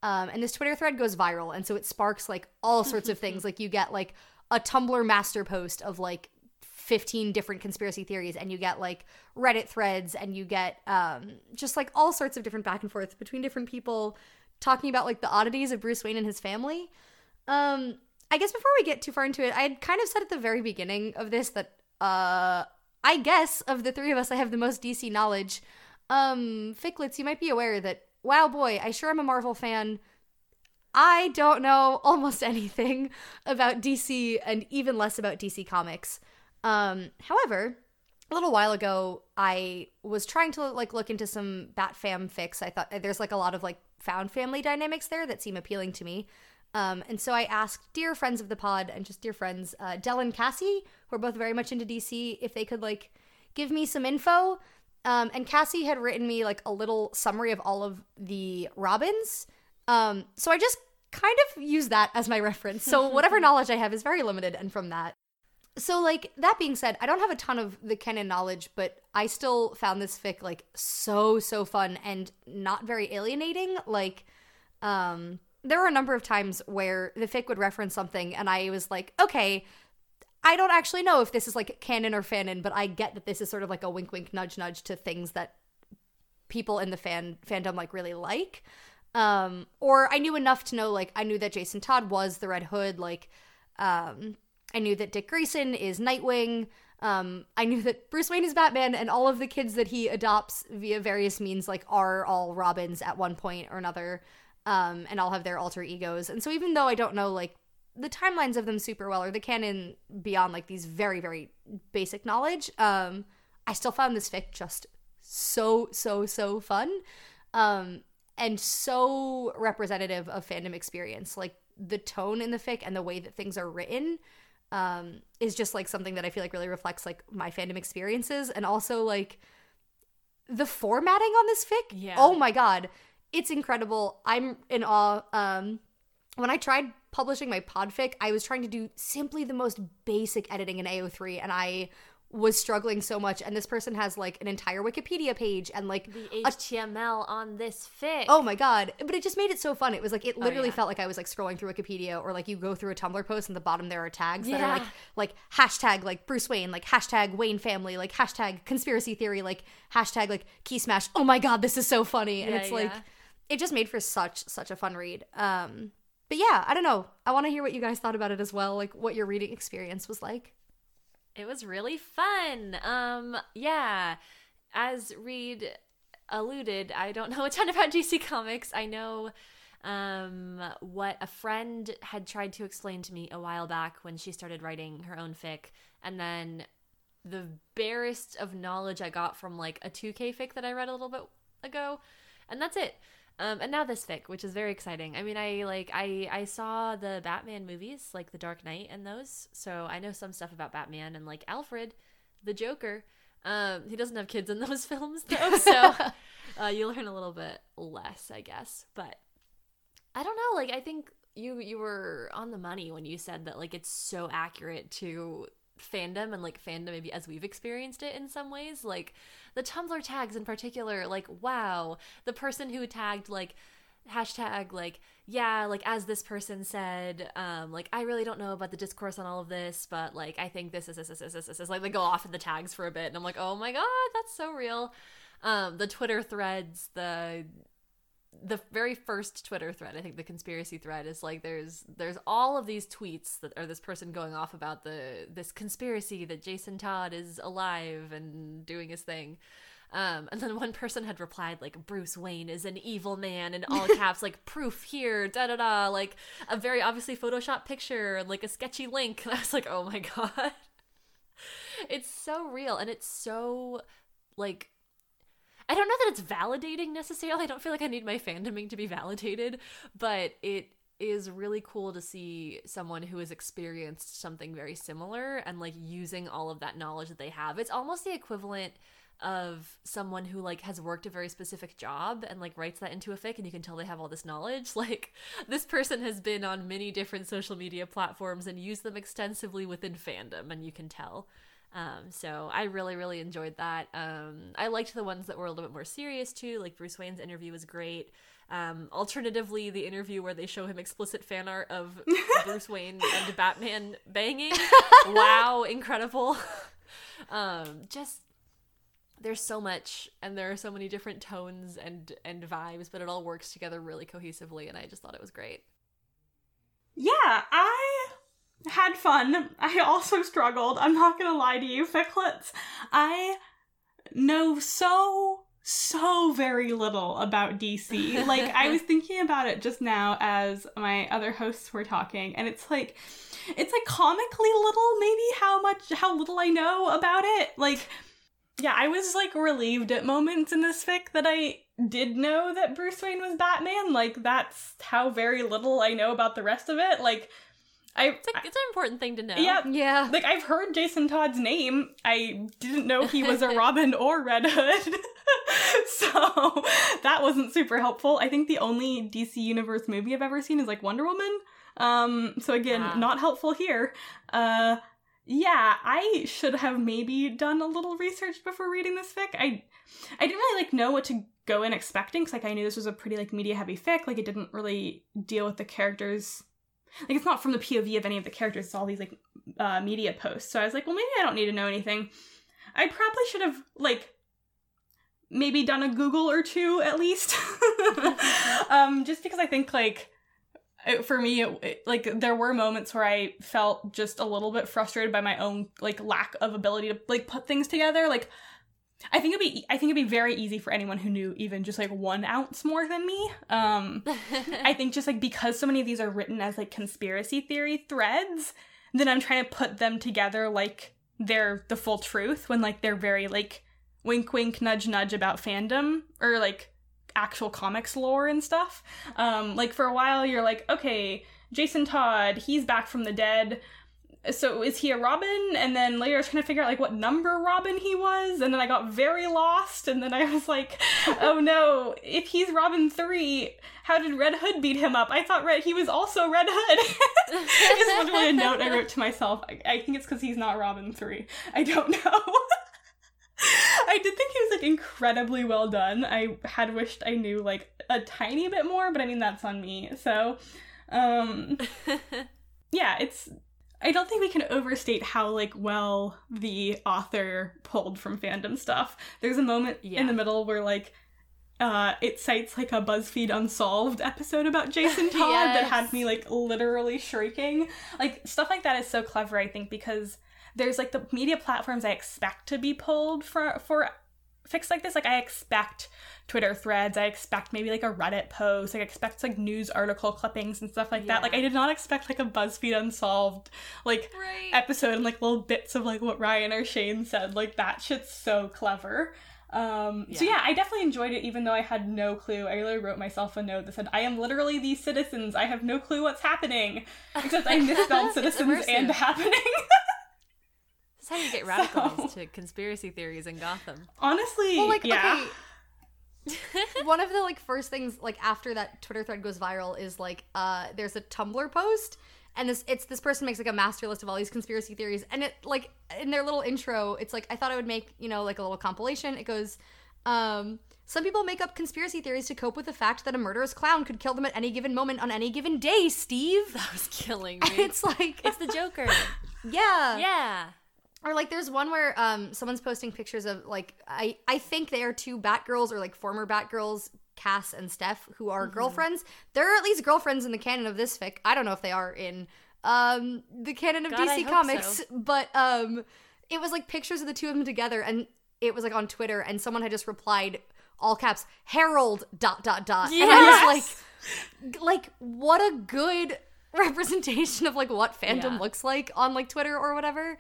Um, and this Twitter thread goes viral, and so it sparks like all sorts of things. Like you get like a Tumblr master post of like 15 different conspiracy theories and you get like reddit threads and you get um, just like all sorts of different back and forth between different people talking about like the oddities of bruce wayne and his family um, i guess before we get too far into it i had kind of said at the very beginning of this that uh, i guess of the three of us i have the most dc knowledge um ficklets you might be aware that wow boy i sure am a marvel fan I don't know almost anything about DC and even less about DC Comics. Um, however, a little while ago, I was trying to like look into some Bat Fam fics. I thought there's like a lot of like found family dynamics there that seem appealing to me. Um, and so I asked dear friends of the pod and just dear friends, uh, Del and Cassie, who are both very much into DC, if they could like give me some info. Um, and Cassie had written me like a little summary of all of the Robins. Um, so I just kind of use that as my reference. So whatever knowledge I have is very limited, and from that. So like that being said, I don't have a ton of the canon knowledge, but I still found this fic like so so fun and not very alienating. Like, um, there were a number of times where the fic would reference something, and I was like, okay. I don't actually know if this is like canon or fanon, but I get that this is sort of like a wink wink nudge nudge to things that people in the fan fandom like really like. Um, or I knew enough to know like I knew that Jason Todd was the Red Hood, like um I knew that Dick Grayson is Nightwing. Um, I knew that Bruce Wayne is Batman, and all of the kids that he adopts via various means, like, are all Robins at one point or another, um, and all have their alter egos. And so, even though I don't know, like, the timelines of them super well, or the canon beyond, like, these very, very basic knowledge, um, I still found this fic just so, so, so fun, um, and so representative of fandom experience. Like, the tone in the fic and the way that things are written um, is just like something that I feel like really reflects like my fandom experiences and also like the formatting on this fic. Yeah. Oh my god, it's incredible. I'm in awe. Um, when I tried publishing my podfic, I was trying to do simply the most basic editing in AO3, and I was struggling so much and this person has like an entire wikipedia page and like The a HTML on this fic. Oh my god! But it just made it so fun. It was like it literally yeah. felt like I was like scrolling through Wikipedia, or like you go through a Tumblr post and the bottom there are tags that are Yeah. like like hashtag like Bruce Wayne, like hashtag Wayne family, like hashtag conspiracy theory, like hashtag like key smash. Oh my god, this is so funny, and Yeah, it's like it just made for such such a fun read. Um, but yeah, I don't know. I want to hear what you guys thought about it as well, like what your reading experience was like. It was really fun. Um, yeah. As Reed alluded, I don't know a ton about DC Comics. I know um what a friend had tried to explain to me a while back when she started writing her own fic and then the barest of knowledge I got from like a 2K fic that I read a little bit ago and that's it. Um, and now this fic, which is very exciting. I mean, I like I I saw the Batman movies, like The Dark Knight and those, so I know some stuff about Batman and like Alfred, the Joker. Um, he doesn't have kids in those films though, so uh, you learn a little bit less, I guess. But I don't know. Like I think you you were on the money when you said that like it's so accurate to fandom and like fandom maybe as we've experienced it in some ways like the tumblr tags in particular like wow the person who tagged like hashtag like yeah like as this person said um like i really don't know about the discourse on all of this but like i think this is this is this is this is like they go off in the tags for a bit and i'm like oh my god that's so real. Um the twitter threads the the very first Twitter thread, I think the conspiracy thread is like there's there's all of these tweets that are this person going off about the this conspiracy that Jason Todd is alive and doing his thing. Um, and then one person had replied like Bruce Wayne is an evil man in all caps, like proof here, da da da, like a very obviously Photoshop picture, like a sketchy link. And I was like, oh my god, it's so real and it's so like I don't know that it's validating necessarily. I don't feel like I need my fandoming to be validated, but it is really cool to see someone who has experienced something very similar and like using all of that knowledge that they have. It's almost the equivalent of someone who like has worked a very specific job and like writes that into a fic and you can tell they have all this knowledge like this person has been on many different social media platforms and used them extensively within fandom and you can tell um, so I really, really enjoyed that. Um, I liked the ones that were a little bit more serious too. Like Bruce Wayne's interview was great. Um, alternatively, the interview where they show him explicit fan art of Bruce Wayne and Batman banging. wow, incredible. um, just there's so much and there are so many different tones and and vibes but it all works together really cohesively and i just thought it was great yeah i had fun i also struggled i'm not gonna lie to you ficklets i know so so very little about dc like i was thinking about it just now as my other hosts were talking and it's like it's like comically little maybe how much how little i know about it like yeah, I was like relieved at moments in this fic that I did know that Bruce Wayne was Batman. Like that's how very little I know about the rest of it. Like I it's, a, it's an important thing to know yeah Yeah. like I've heard Jason Todd's name. I didn't know he was a Robin or Red Hood. so that wasn't super helpful. I think the only DC Universe movie I've ever seen is like Wonder Woman. Um so again, Ah. not helpful here. Uh yeah, I should have maybe done a little research before reading this fic. I I didn't really like know what to go in expecting cuz like I knew this was a pretty like media heavy fic. Like it didn't really deal with the characters like it's not from the POV of any of the characters. It's all these like uh, media posts. So I was like, well, maybe I don't need to know anything. I probably should have like maybe done a Google or two at least, um, just because I think like it, for me, it, it- like there were moments where I felt just a little bit frustrated by my own like lack of ability to like put things together. Like I think it'd be I think it'd be very easy for anyone who knew even just like one ounce more than me. Um, I think just like because so many of these are written as like conspiracy theory threads, then I'm trying to put them together like they're the full truth when like they're very like wink wink nudge nudge about fandom or like actual comics lore and stuff. Um like for a while you're like, okay, Jason Todd, he's back from the dead. So is he a Robin? And then later I was trying to figure out like what number Robin he was, and then I got very lost, and then I was like, oh no, if he's Robin three, how did Red Hood beat him up? I thought Red he was also Red Hood. it's literally a note I wrote to myself. I, I think it's because he's not Robin three. I don't know. I did think he was like incredibly well done. I had wished I knew like a tiny bit more, but I mean that's on me. So, um, yeah, it's. I don't think we can overstate how like well the author pulled from fandom stuff. There's a moment Yeah. in the middle where like uh it cites like a BuzzFeed Unsolved episode about Jason Todd that had me like literally shrieking. Like stuff like that is so clever, I think, because there's like the media platforms I expect to be pulled for for fics like this. Like I expect Twitter threads, I expect maybe like a Reddit post, I expect like news article clippings and stuff like that. Like I did not expect like a BuzzFeed Unsolved like right episode and like little bits of like what Ryan or Shane said. Like that shit's so clever. Um, So Yeah. yeah, I definitely enjoyed it, even though I had no clue. I really wrote myself a note that said, "I am literally these citizens. I have no clue what's happening." Except I misspelled citizens and happening. That's how you get radicalized to conspiracy theories in Gotham. Honestly, Well, like, yeah. okay. One of the like first things like after that Twitter thread goes viral is like uh there's a Tumblr post and this it's this person makes like a master list of all these conspiracy theories and it like in their little intro it's like I thought I would make, you know, like a little compilation. It goes um some people make up conspiracy theories to cope with the fact that a murderous clown could kill them at any given moment on any given day, Steve. That was killing me. it's like it's the Joker. yeah. yeah. Or like there's one where um someone's posting pictures of like I I think they are two Batgirls or like former Batgirls, Cass and Steph, who are girlfriends. They're at least girlfriends in the canon of this fic. I don't know if they are in um the canon of God, DC Comics, so. but um it was like pictures of the two of them together and it was like on Twitter, and someone had just replied all caps Harold dot dot dot, and I was like, like what a good representation of like what fandom Yeah. looks like on like Twitter or whatever.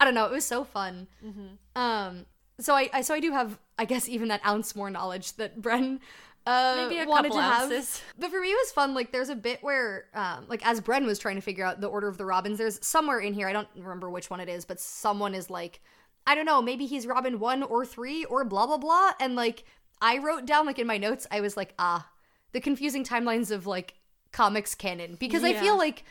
I don't know. It was so fun. Mm-hmm. Um. So I, I so I do have I guess even that ounce more knowledge that Bren uh Maybe a wanted couple to have. ounces. But for me, it was fun. Like, there's a bit where, um, like, as Bren was trying to figure out the order of the Robins, there's somewhere in here, I don't remember which one it is, but someone is like, I don't know, maybe he's Robin one or three or blah, blah, blah. And, like, I wrote down, like, in my notes, I was like, ah, the confusing timelines of, like, comics canon. Because I feel like,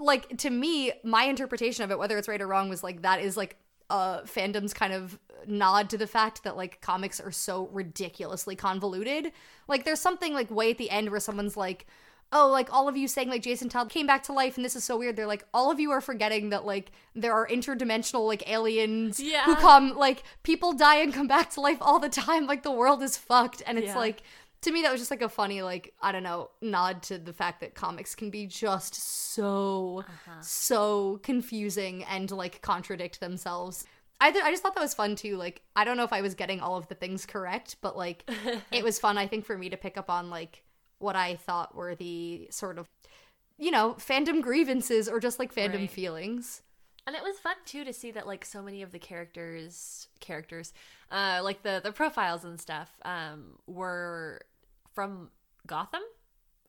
like, to me, my interpretation of it, whether it's right or wrong, was like, that is, like, uh, fandom's kind of nod to the fact that like comics are so ridiculously convoluted. Like there's something like way at the end where someone's like, "Oh, like all of you saying like Jason Todd came back to life and this is so weird." They're like, "All of you are forgetting that like there are interdimensional like aliens who come like people die and come back to life all the time. Like the world is fucked." And it's Yeah. like to me that was just like a funny like I don't know nod to the fact that comics can be just so so confusing and like contradict themselves. I th- I just thought that was fun too. Like I don't know if I was getting all of the things correct, but like it was fun I think for me to pick up on like what I thought were the sort of you know, fandom grievances or just like fandom Right. feelings. And it was fun too to see that like so many of the characters characters, uh like the the profiles and stuff, um, were from Gotham.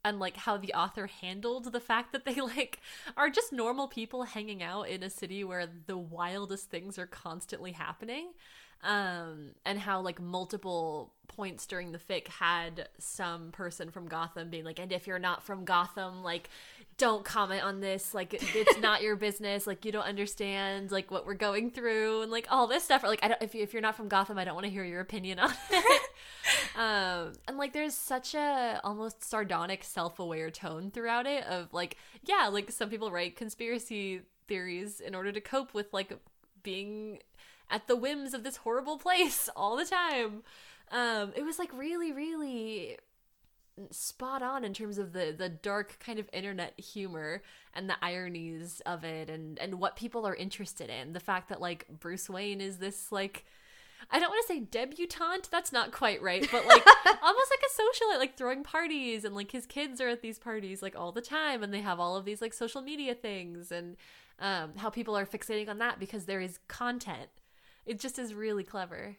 And like how the author handled the fact that they like are just normal people hanging out in a city where the wildest things are constantly happening. Um, and how like multiple points during the fic had some person from Gotham being like, and if you're not from Gotham, like don't comment on this like it's not your business like you don't understand like what we're going through and like all this stuff or like I don't if, you, if you're not from Gotham I don't want to hear your opinion on it. Um and like there's such a almost sardonic self-aware tone throughout it of like yeah like some people write conspiracy theories in order to cope with like being at the whims of this horrible place all the time. Um it was like really really spot on in terms of the the dark kind of internet humor and the ironies of it and and what people are interested in. The fact that like Bruce Wayne is this like I don't want to say debutante that's not quite right but like almost like a socialite like throwing parties and like his kids are at these parties like all the time and they have all of these like social media things and um how people are fixating on that because there is content. It just is really clever.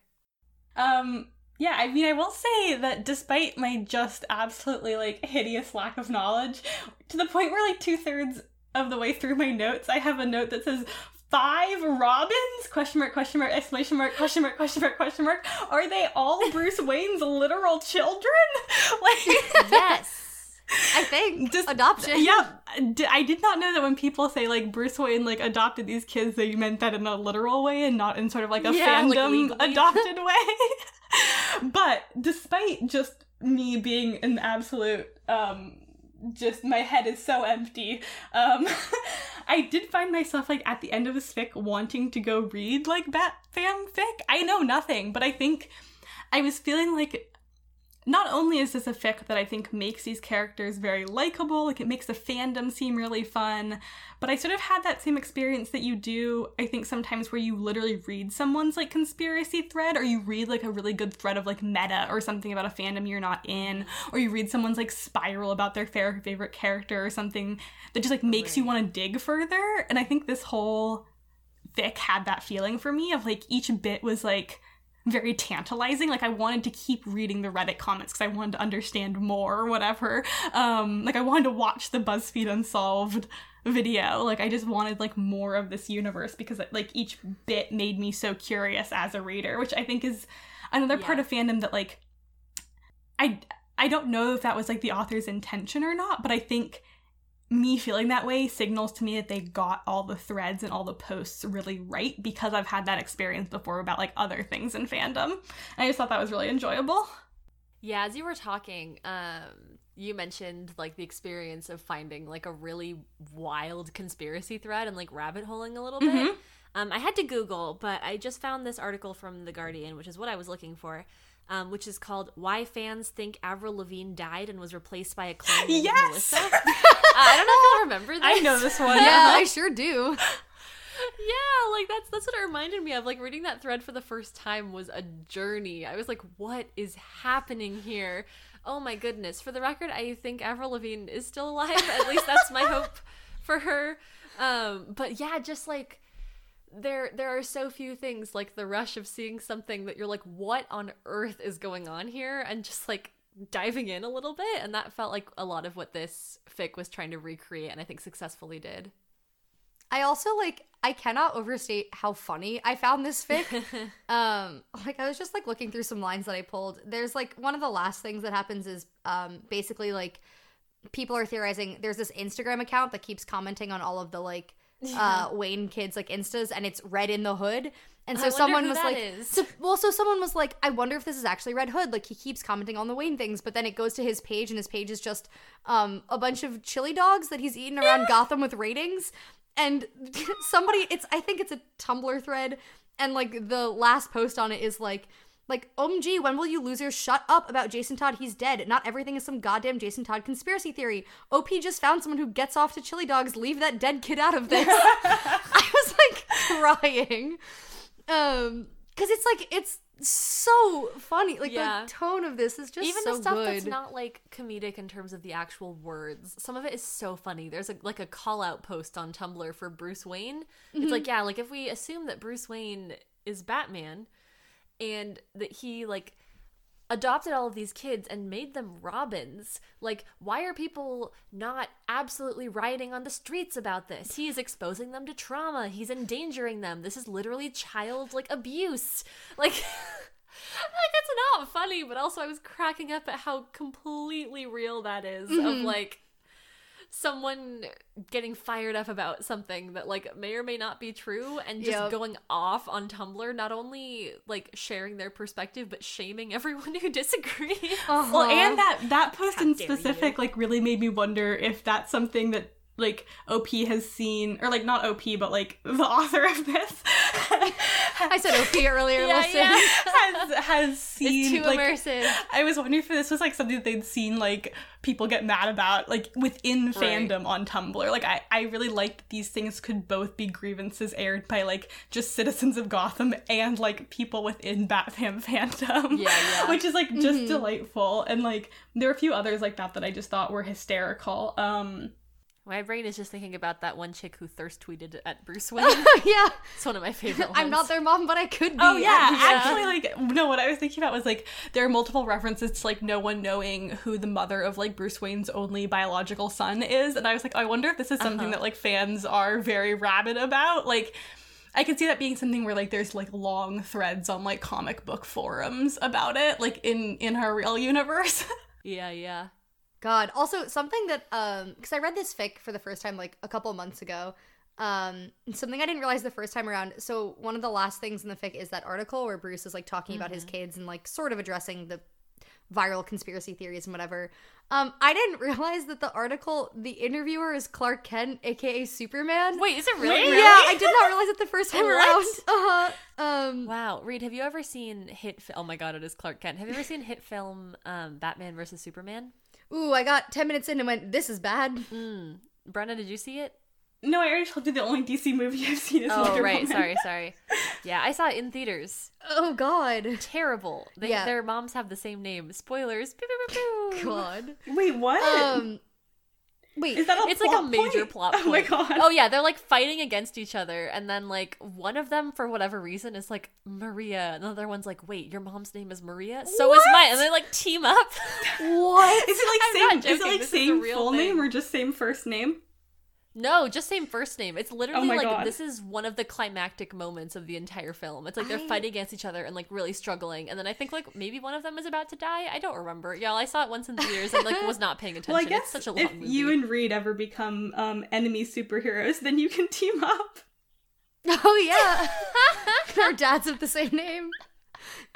Um, yeah, I mean, I will say that despite my just absolutely like hideous lack of knowledge, to the point where like two thirds of the way through my notes, I have a note that says five Robins? Question mark, question mark, exclamation mark, question mark, question mark, question mark. Are they all Bruce Wayne's literal children? Like, yes I think Just- adoption. yeah, I did not know that when people say like Bruce Wayne like adopted these kids, they meant that in a literal way and not in sort of like a Yeah, fandom legally. adopted way. but despite just me being an absolute um just my head is so empty. Um I did find myself like at the end of this fic wanting to go read like Bat Fam fic. I know nothing, but I think I was feeling like not only is this a fic that I think makes these characters very likable, like it makes the fandom seem really fun, but I sort of had that same experience that you do, I think sometimes where you literally read someone's like conspiracy thread, or you read like a really good thread of like meta or something about a fandom you're not in, or you read someone's like spiral about their fa- favorite character or something that just like makes you want to dig further. And I think this whole fic had that feeling for me of like each bit was like very tantalizing. Like I wanted to keep reading the Reddit comments because I wanted to understand more or whatever. Um, like I wanted to watch the BuzzFeed Unsolved video. Like I just wanted like more of this universe because like each bit made me so curious as a reader, which I think is another part of fandom that like I I don't know if that was like the author's intention or not, but I think me feeling that way signals to me that they got all the threads and all the posts really right because I've had that experience before about like other things in fandom. I just thought that was really enjoyable. Yeah, as you were talking, um, you mentioned like the experience of finding like a really wild conspiracy thread and like rabbit holing a little bit. Mhm. Um, I had to Google, but I just found this article from The Guardian, which is what I was looking for, um, which is called "Why Fans Think Avril Lavigne Died and Was Replaced by a Clone Named Yes! Melissa." I don't know if you remember this. I know this one. Yeah, I sure do. yeah, like that's that's what it reminded me of. Like reading that thread for the first time was a journey. I was like, what is happening here? Oh my goodness. For the record, I think Avril Lavigne is still alive. At least that's my hope for her. Um, but yeah, just like there there are so few things like the rush of seeing something that you're like, what on earth is going on here? And just like diving in a little bit. And that felt like a lot of what this fic was trying to recreate and I think successfully did. I also like I cannot overstate how funny I found this fic. um like I was just like looking through some lines that I pulled. There's like one of the last things that happens is um basically like people are theorizing there's this Instagram account that keeps commenting on all of the like uh Wayne kids like instas and it's Red in the Hood. And so someone was like is. so, well so someone was like I wonder if this is actually Red Hood like he keeps commenting on the Wayne things but then it goes to his page and his page is just um a bunch of chili dogs that he's eaten around Gotham with ratings and somebody it's I think it's a Tumblr thread and like the last post on it is like like OMG, when will you losers shut up about Jason Todd? He's dead. Not everything is some goddamn Jason Todd conspiracy theory. OP just found someone who gets off to chili dogs. Leave that dead kid out of this. I was like crying. Um, because it's like it's so funny. Like Yeah. the tone of this is just even so the stuff good. that's not like comedic in terms of the actual words some of it is so funny there's a, like a call out post on tumblr for bruce wayne it's like yeah like if we assume that bruce wayne is batman and that he like adopted all of these kids and made them robins. Like why are people not absolutely rioting on the streets about this? He is exposing them to trauma. He's endangering them. This is literally child like abuse. Like like it's not funny but also i was cracking up at how completely real that is of mm-hmm. like someone getting fired up about something that like may or may not be true and just Yep. going off on tumblr not only like sharing their perspective but shaming everyone who disagrees Well, Uh-huh. and that that post in dare you. specific like really made me wonder if that's something that like OP has seen or like not OP but like the author of this I said OP earlier. Yeah, listen. yeah. has has seen it's too like immersive I was wondering if this was like something that they'd seen like people get mad about like within fandom on Tumblr. Like I, I really liked these things could both be grievances aired by like just citizens of Gotham and like people within Batman fandom. Yeah, yeah. Which is like just delightful. And like there are a few others like that that I just thought were hysterical. Um my brain is just thinking about that one chick who thirst tweeted at bruce wayne yeah. it's one of my favorite ones I'm not their mom, but I could be. Oh yeah, Yeah. actually, like no. What I was thinking about was like there are multiple references to like no one knowing who the mother of like Bruce Wayne's only biological son is, and I was like, I wonder if this is something uh-huh. that like fans are very rabid about. Like, I could see that being something where like there's like long threads on like comic book forums about it, like in in her real universe. yeah yeah God. Also, something that um, because I read this fic for the first time like a couple months ago. Um, something I didn't realize the first time around. So one of the last things in the fic is that article where Bruce is like talking about his kids and like sort of addressing the viral conspiracy theories and whatever. Um, I didn't realize that the article, the interviewer is Clark Kent, aka Superman. wait is it really, Wait, Yeah. I did not realize it the first time around. Uh huh. Um, Wow, Reed, have you ever seen hit? Fi- oh my God, it is Clark Kent. Have you ever seen hit film um, Batman versus Superman? Ooh, I got ten minutes in and went, "This is bad." Mm. Brenna, did you see it? no, I already told you the only DC movie I've seen is Oh Wonder right, Woman. sorry, sorry. Yeah, I saw it in theaters. Oh God. Terrible. They, Yeah. Their moms have the same name. Spoilers. Pew, pew, pew, pew. God. Wait, what? Um. Wait. is that a It's like a major point? plot point. Oh my god. Oh yeah, they're like fighting against each other, and then like one of them, for whatever reason, is like Maria, another one's like, "Wait, your mom's name is Maria? So is mine." And they like team up. what? Is it like I'm same? Is it like this same full thing. name or just same first name? No, just same first name. It's literally Oh like God. this is one of the climactic moments of the entire film. It's like they're I- fighting against each other and like really struggling, and then I think like maybe one of them is about to die. I don't remember. Yeah, I saw it once in theaters and like was not paying attention. Well, I guess it's such a long if movie. you and Reed ever become um, enemy superheroes, then you can team up. Oh yeah. Our dads have the same name.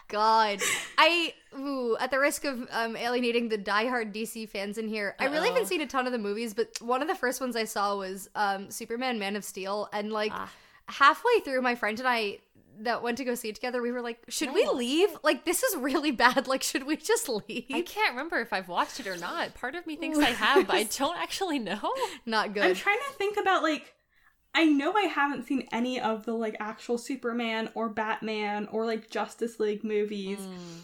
God, I ooh, at the risk of um, alienating the diehard DC fans in here, I really haven't seen a ton of the movies, but one of the first ones I saw was um, Superman: Man of Steel, and like Ah. halfway through, my friend and I that went to go see it together, we were like, "Should we leave? Like, this is really bad. Like, should we just leave?" I can't remember if I've watched it or not. Part of me thinks I have, but I don't actually know. Not good. I'm trying to think about like. I know I haven't seen any of the like actual Superman or Batman or like Justice League movies. Hmm.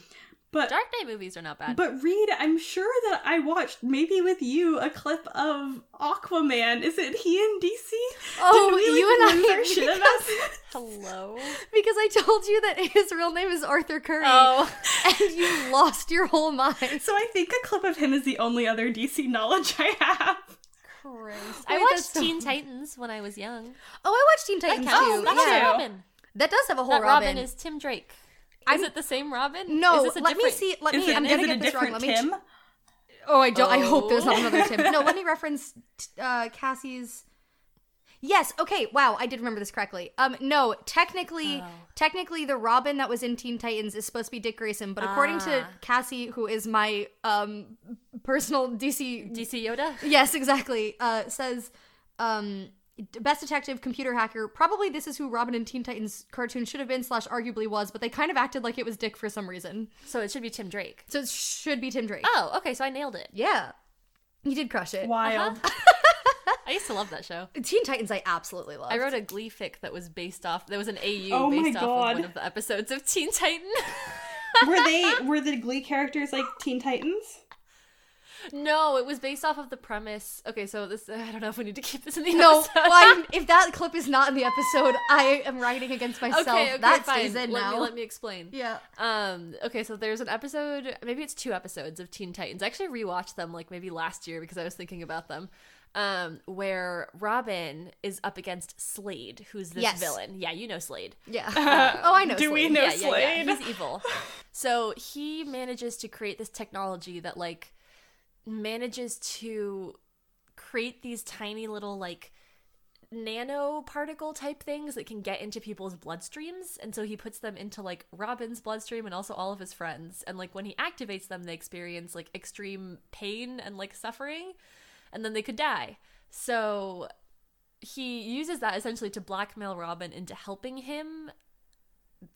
But Dark Knight movies are not bad. but Reed, I'm sure that I watched maybe with you a clip of Aquaman. Is it he in DC? Oh, we, like, you and I- shit about it? Hello. Because I told you that his real name is Arthur Curry. Oh. And you lost your whole mind. So I think a clip of him is the only other DC knowledge I have. Christ. I Wait, watched that's so Teen Titans when I was young. Oh, I watched Teen Titans That counts. too. That has yeah. a Robin. That does have a whole That Robin. Robin is Tim Drake. Is I'm- it the same Robin? no, Is this a let me see. Let Is me. it, I'm is gonna it get a this wrong. different Let me. Tim? Oh, I don't. I hope there's not Oh. another Tim. No, let me reference uh, Cassie's. Yes. Okay. Wow. I did remember this correctly. Um. No. Technically, Oh. technically, the Robin that was in Teen Titans is supposed to be Dick Grayson, but according to Ah. Cassie, who is my um personal DC. DC Yoda? yes, exactly. Uh, says um. Best detective, computer hacker. Probably this is who Robin and Teen Titans cartoon should have been slash arguably was, but they kind of acted like it was Dick for some reason. So it should be Tim Drake. So it should be Tim Drake. Oh, okay, so I nailed it. Yeah, you did crush it. Wild. I used to love that show. Teen Titans, I absolutely love. I wrote a Glee fic that was based off. There was an AU Oh my based off God. of one of the episodes of Teen Titan. were they were the Glee characters like Teen Titans? No, it was based off of the premise. Okay, so this I don't know if we need to keep this in the No, episode. well, if that clip is not in the episode, I am writing against myself. okay, okay, that fine. stays in let now. Me, let me explain. yeah. Um. Okay, so there's an episode, maybe it's two episodes of Teen Titans. I actually rewatched them like maybe last year because I was thinking about them. Um, where Robin is up against Slade, who's this Yes. villain. Yeah, you know Slade. Yeah. oh, I know. Do we know yeah, yeah, Slade? yeah. He's evil. so he manages to create this technology that like manages to create these tiny little like nanoparticle type things that can get into people's bloodstreams. And so he puts them into like Robin's bloodstream and also all of his friends. And like when he activates them they experience like extreme pain and like suffering. And then they could die. So he uses that essentially to blackmail Robin into helping him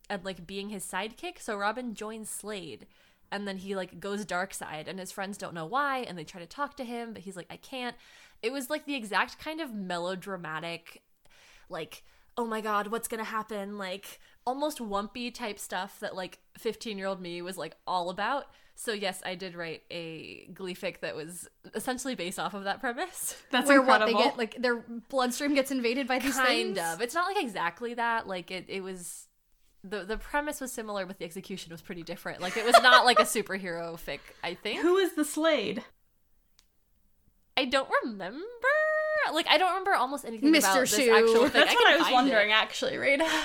and like being his sidekick. So Robin joins Slade and then he like goes dark side and his friends don't know why and they try to talk to him but he's like I can't. It was like the exact kind of melodramatic like oh my god what's to happen like almost whumpy type stuff that like 15-year-old me was like all about. So yes, I did write a glee fic that was essentially based off of that premise. That's Where incredible. what they get, like their bloodstream gets invaded by these kind things. of. It's not like exactly that. Like it, it was the the premise was similar, but the execution was pretty different. Like it was not like a superhero fic. I think Who is the Slade? I don't remember. Like I don't remember almost anything Mr. about this actual thing. That's I what I was wondering It. actually, Rita.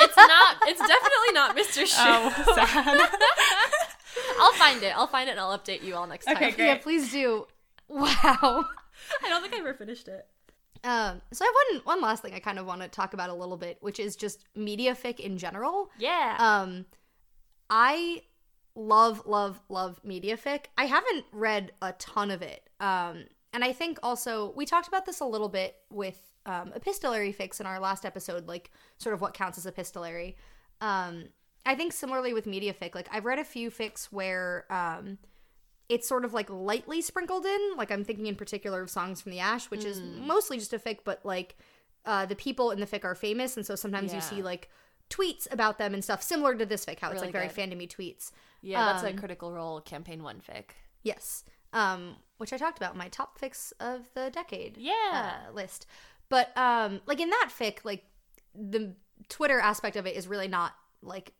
It's not. It's definitely not Mr. Schue. oh, sad. I'll find it. I'll find it and I'll update you all next time. Okay, great. Yeah, please do. Wow. I don't think I ever finished it. Um, so I have one one last thing I kind of want to talk about a little bit, which is just media fic in general. Yeah. Um, I love, love, love media fic. I haven't read a ton of it. Um, and I think also we talked about this a little bit with um, epistolary fics in our last episode, like sort of what counts as epistolary. Um, I think similarly with media fic, like I've read a few fics where um, it's sort of like lightly sprinkled in. Like I'm thinking in particular of Songs from the Ash, which is mostly just a fic, but like uh, the people in the fic are famous, and so sometimes you see like tweets about them and stuff, similar to this fic, how it's Really like very fandomy tweets. yeah, that's a um, critical role campaign one fic. Yes, um, which I talked about in my top fics of the decade. Yeah. uh, list, but um, like in that fic, like the Twitter aspect of it is really not like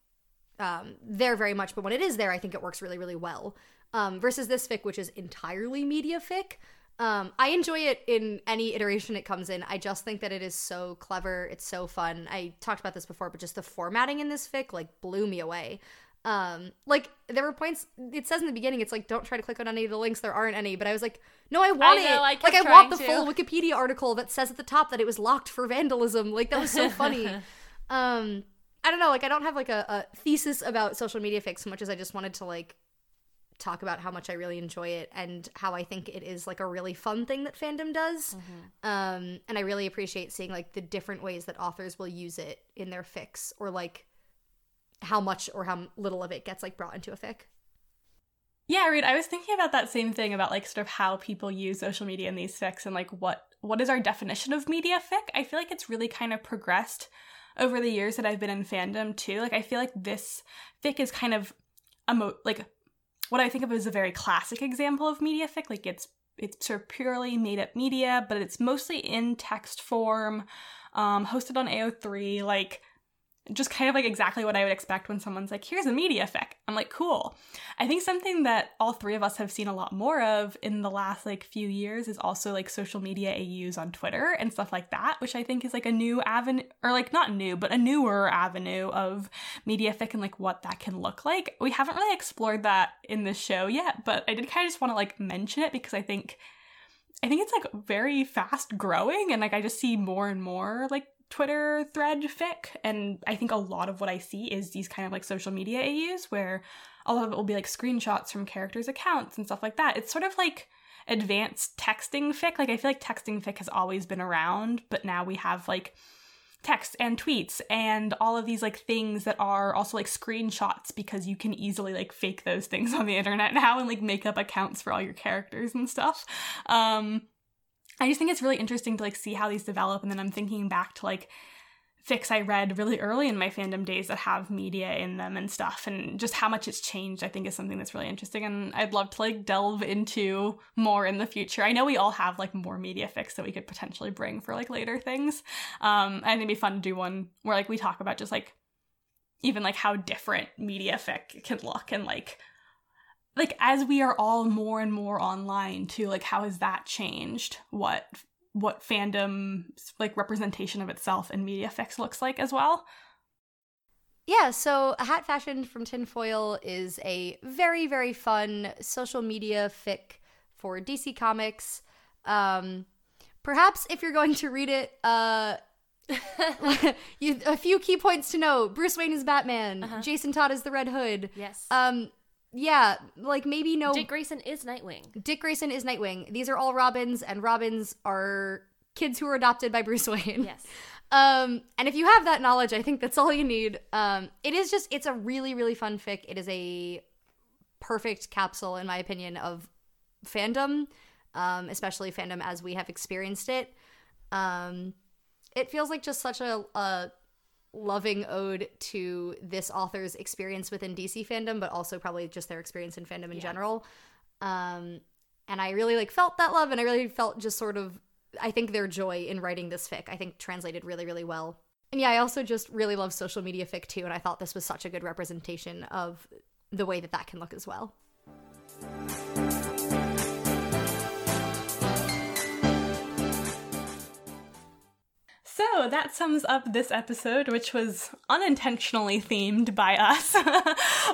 um, there very much, but when it is there, I think it works really, really well. Um, versus this fic, which is entirely media fic. Um, I enjoy it in any iteration it comes in. I just think that it is so clever. It's so fun. I talked about this before, but just the formatting in this fic like blew me away. Um, like there were points. It says in the beginning, it's like don't try to click on any of the links. There aren't any. But I was like, no, I want know, it. I like I want the trying full. Wikipedia article that says at the top that it was locked for vandalism. Like that was so funny. um, I don't know. Like I don't have like a, a thesis about social media fics so much as I just wanted to like talk about how much I really enjoy it and how I think it is like a really fun thing that fandom does. Um, and I really appreciate seeing like the different ways that authors will use it in their fics or like how much or how little of it gets like brought into a fic. Yeah, Reed, I was thinking about that same thing about like sort of how people use social media in these fics and like what what is our definition of media fic? I feel like it's really kind of progressed over the years that I've been in fandom too. Like I feel like this fic is kind of a mo- like what I think of as a very classic example of media fic. Like it's it's sort of purely made up media, but it's mostly in text form, um, hosted on AO3. Like just kind of like exactly what I would expect when someone's like, here's a media fic. I'm like, cool. I think something that all three of us have seen a lot more of in the last like few years is also like social media AUs on Twitter and stuff like that, which I think is like a new avenue, or like not new, but a newer avenue of media fic and like what that can look like. We haven't really explored that in this show yet, but I did kind of just want to like mention it because I think. I think it's like very fast growing and like I just see more and more like Twitter thread fic. And I think a lot of what I see is these kind of like social media AUs where a lot of it will be like screenshots from characters' accounts and stuff like that. It's sort of like advanced texting fic. Like I feel like texting fic has always been around, but now we have like text and tweets and all of these like things that are also like screenshots because you can easily like fake those things on the internet now and like make up accounts for all your characters and stuff. Um I just think it's really interesting to like see how these develop and then I'm thinking back to like fics I read really early in my fandom days that have media in them and stuff and just how much it's changed I think is something that's really interesting and I'd love to like delve into more in the future. I know we all have like more media fics that we could potentially bring for like later things. Um think it'd be fun to do one where like we talk about just like even like how different media fic can look and like like as we are all more and more online too like how has that changed what what fandom like representation of itself in media fics looks like as well yeah, so a hat fashioned from tinfoil is a very, very fun social media fic for DC Comics. Um, perhaps if you're going to read it, uh, you, a few key points to know: Bruce Wayne is Batman, uh-huh. Jason Todd is the Red Hood. Yes. Um, yeah, like maybe no. Dick Grayson is Nightwing. Dick Grayson is Nightwing. These are all Robins, and Robins are kids who are adopted by Bruce Wayne. Yes. Um, and if you have that knowledge, I think that's all you need. Um, it is just, it's a really, really fun fic. It is a perfect capsule, in my opinion, of fandom, um, especially fandom as we have experienced it. Um, it feels like just such a, a loving ode to this author's experience within DC fandom, but also probably just their experience in fandom in yeah. general. Um, and I really like felt that love, and I really felt just sort of, I think their joy in writing this fic, I think translated really, really well. And yeah, I also just really love social media fic too, and I thought this was such a good representation of the way that that can look as well. So that sums up this episode, which was unintentionally themed by us. um,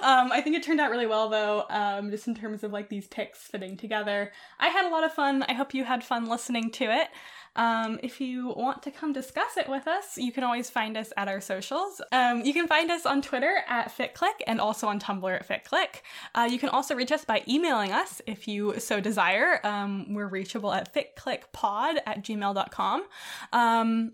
I think it turned out really well, though, um, just in terms of like these picks fitting together. I had a lot of fun. I hope you had fun listening to it. Um, if you want to come discuss it with us, you can always find us at our socials. Um, you can find us on Twitter at FitClick and also on Tumblr at FitClick. Uh, you can also reach us by emailing us if you so desire. Um, we're reachable at fitclickpod at gmail.com. Um,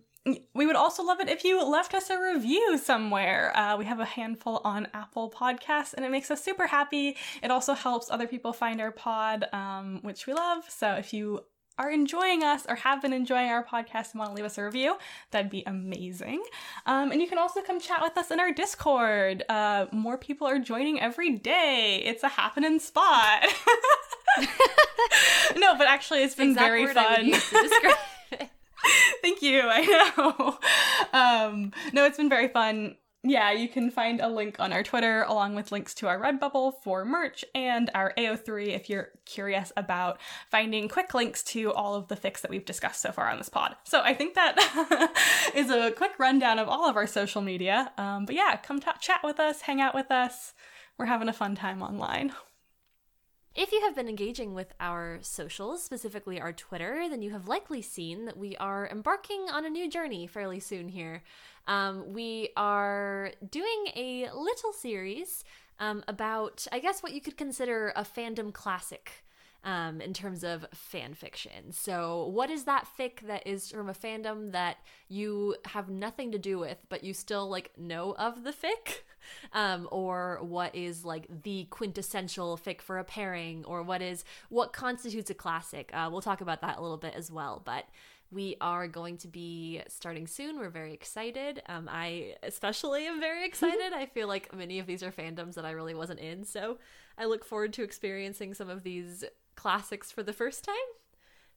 we would also love it if you left us a review somewhere. Uh, we have a handful on Apple Podcasts, and it makes us super happy. It also helps other people find our pod, um, which we love. So if you are enjoying us or have been enjoying our podcast and want to leave us a review, that'd be amazing. Um, and you can also come chat with us in our Discord. Uh, more people are joining every day. It's a happening spot. no, but actually, it's been very fun. Thank you. I know. Um, no, it's been very fun. Yeah, you can find a link on our Twitter along with links to our Redbubble for merch and our AO3 if you're curious about finding quick links to all of the fics that we've discussed so far on this pod. So I think that is a quick rundown of all of our social media. Um, but yeah, come t- chat with us, hang out with us. We're having a fun time online. If you have been engaging with our socials, specifically our Twitter, then you have likely seen that we are embarking on a new journey fairly soon here. Um, we are doing a little series um, about, I guess, what you could consider a fandom classic. Um, in terms of fan fiction. So, what is that fic that is from a fandom that you have nothing to do with, but you still like know of the fic? Um, or what is like the quintessential fic for a pairing, or what is what constitutes a classic? Uh, we'll talk about that a little bit as well, but we are going to be starting soon. We're very excited. Um, I especially am very excited. I feel like many of these are fandoms that I really wasn't in, so I look forward to experiencing some of these classics for the first time.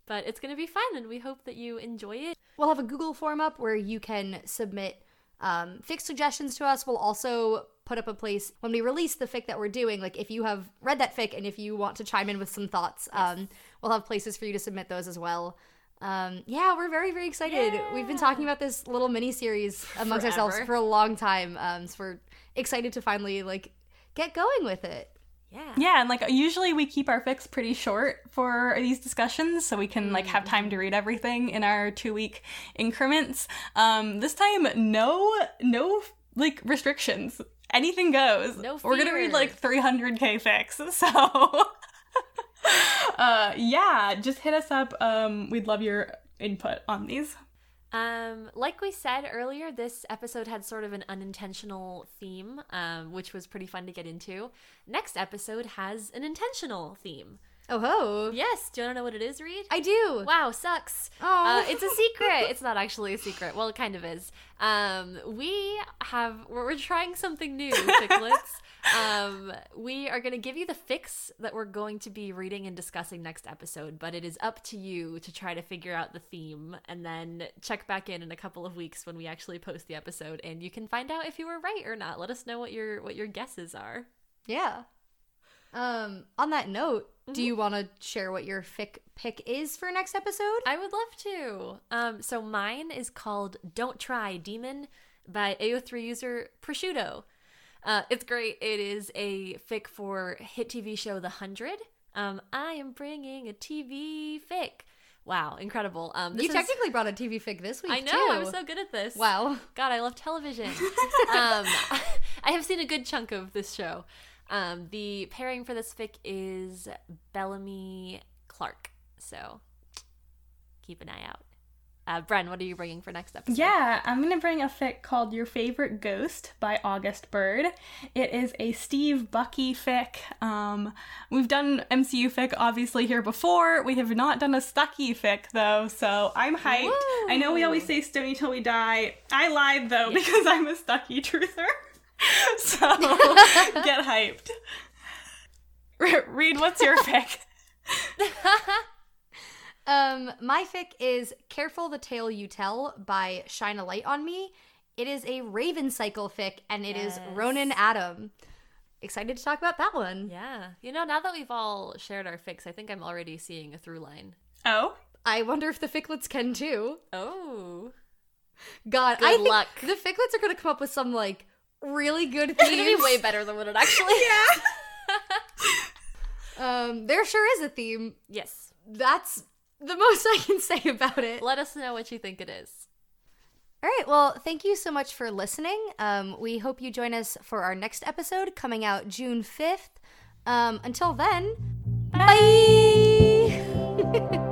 But it's going to be fun, and we hope that you enjoy it. We'll have a Google form up where you can submit um, fic suggestions to us. We'll also put up a place when we release the fic that we're doing. Like if you have read that fic and if you want to chime in with some thoughts, um, we'll have places for you to submit those as well. Um, yeah, we're very, very excited. We've been talking about this little mini series amongst ourselves for a long time. Um, so we're excited to finally like get going with it. Yeah. Yeah, and like usually we keep our fics pretty short for these discussions so we can like have time to read everything in our 2 week increments. Um this time no no like restrictions. Anything goes. No We're going to read like 300k fics. So uh yeah, just hit us up. Um we'd love your input on these. Um, like we said earlier, this episode had sort of an unintentional theme, um, which was pretty fun to get into. Next episode has an intentional theme. Oh ho! Yes, do you want to know what it is, Reed? I do. Wow, sucks. Oh. Uh, it's a secret. it's not actually a secret. Well, it kind of is. Um, we have we're, trying something new, Ficklets. um, we are going to give you the fics that we're going to be reading and discussing next episode, but it is up to you to try to figure out the theme and then check back in in a couple of weeks when we actually post the episode, and you can find out if you were right or not. Let us know what your what your guesses are. Yeah. Um, on that note, Mm-hmm. do you want to share what your fic pick is for next episode? I would love to. Um, so mine is called "Don't Try Demon" by AO3 user Prosciutto. Uh, it's great. It is a fic for hit TV show The Hundred. Um, I am bringing a TV fic. Wow, incredible. Um, this you is- technically brought a TV fic this week I know. too. I'm so good at this. wow. God, I love television. um, I have seen a good chunk of this show. Um, the pairing for this fic is Bellamy Clarke. So keep an eye out. Uh, Bren, what are you bringing for next episode? Yeah, I'm gonna bring a fic called Your Favorite Ghost by August Bird. It is a Steve Bucky fic. Um, we've done MCU fic obviously here before. We have not done a Stucky fic though, so I'm hyped. I know we always say Stony till we die. I lied though because I'm a Stucky truther. so get hyped. Re- Reed, what's your fic? Um, my fic is "Careful the Tale You Tell" by Shine a Light on Me. It is a Raven Cycle fic, and it is Yes. Ronan Adam. Excited to talk about that one. Yeah. You know, now that we've all shared our fics, I think I'm already seeing a through line. Oh, I wonder if the ficlets can too. Oh. God, Good I think luck. the ficlets are gonna come up with some like really good It's gonna be way better than what it actually Yeah. um, there sure is a theme. Yes. That's the most I can say about it. Let us know what you think it is. All right. Well, thank you so much for listening. Um, we hope you join us for our next episode coming out June 5th. Um, until then, bye.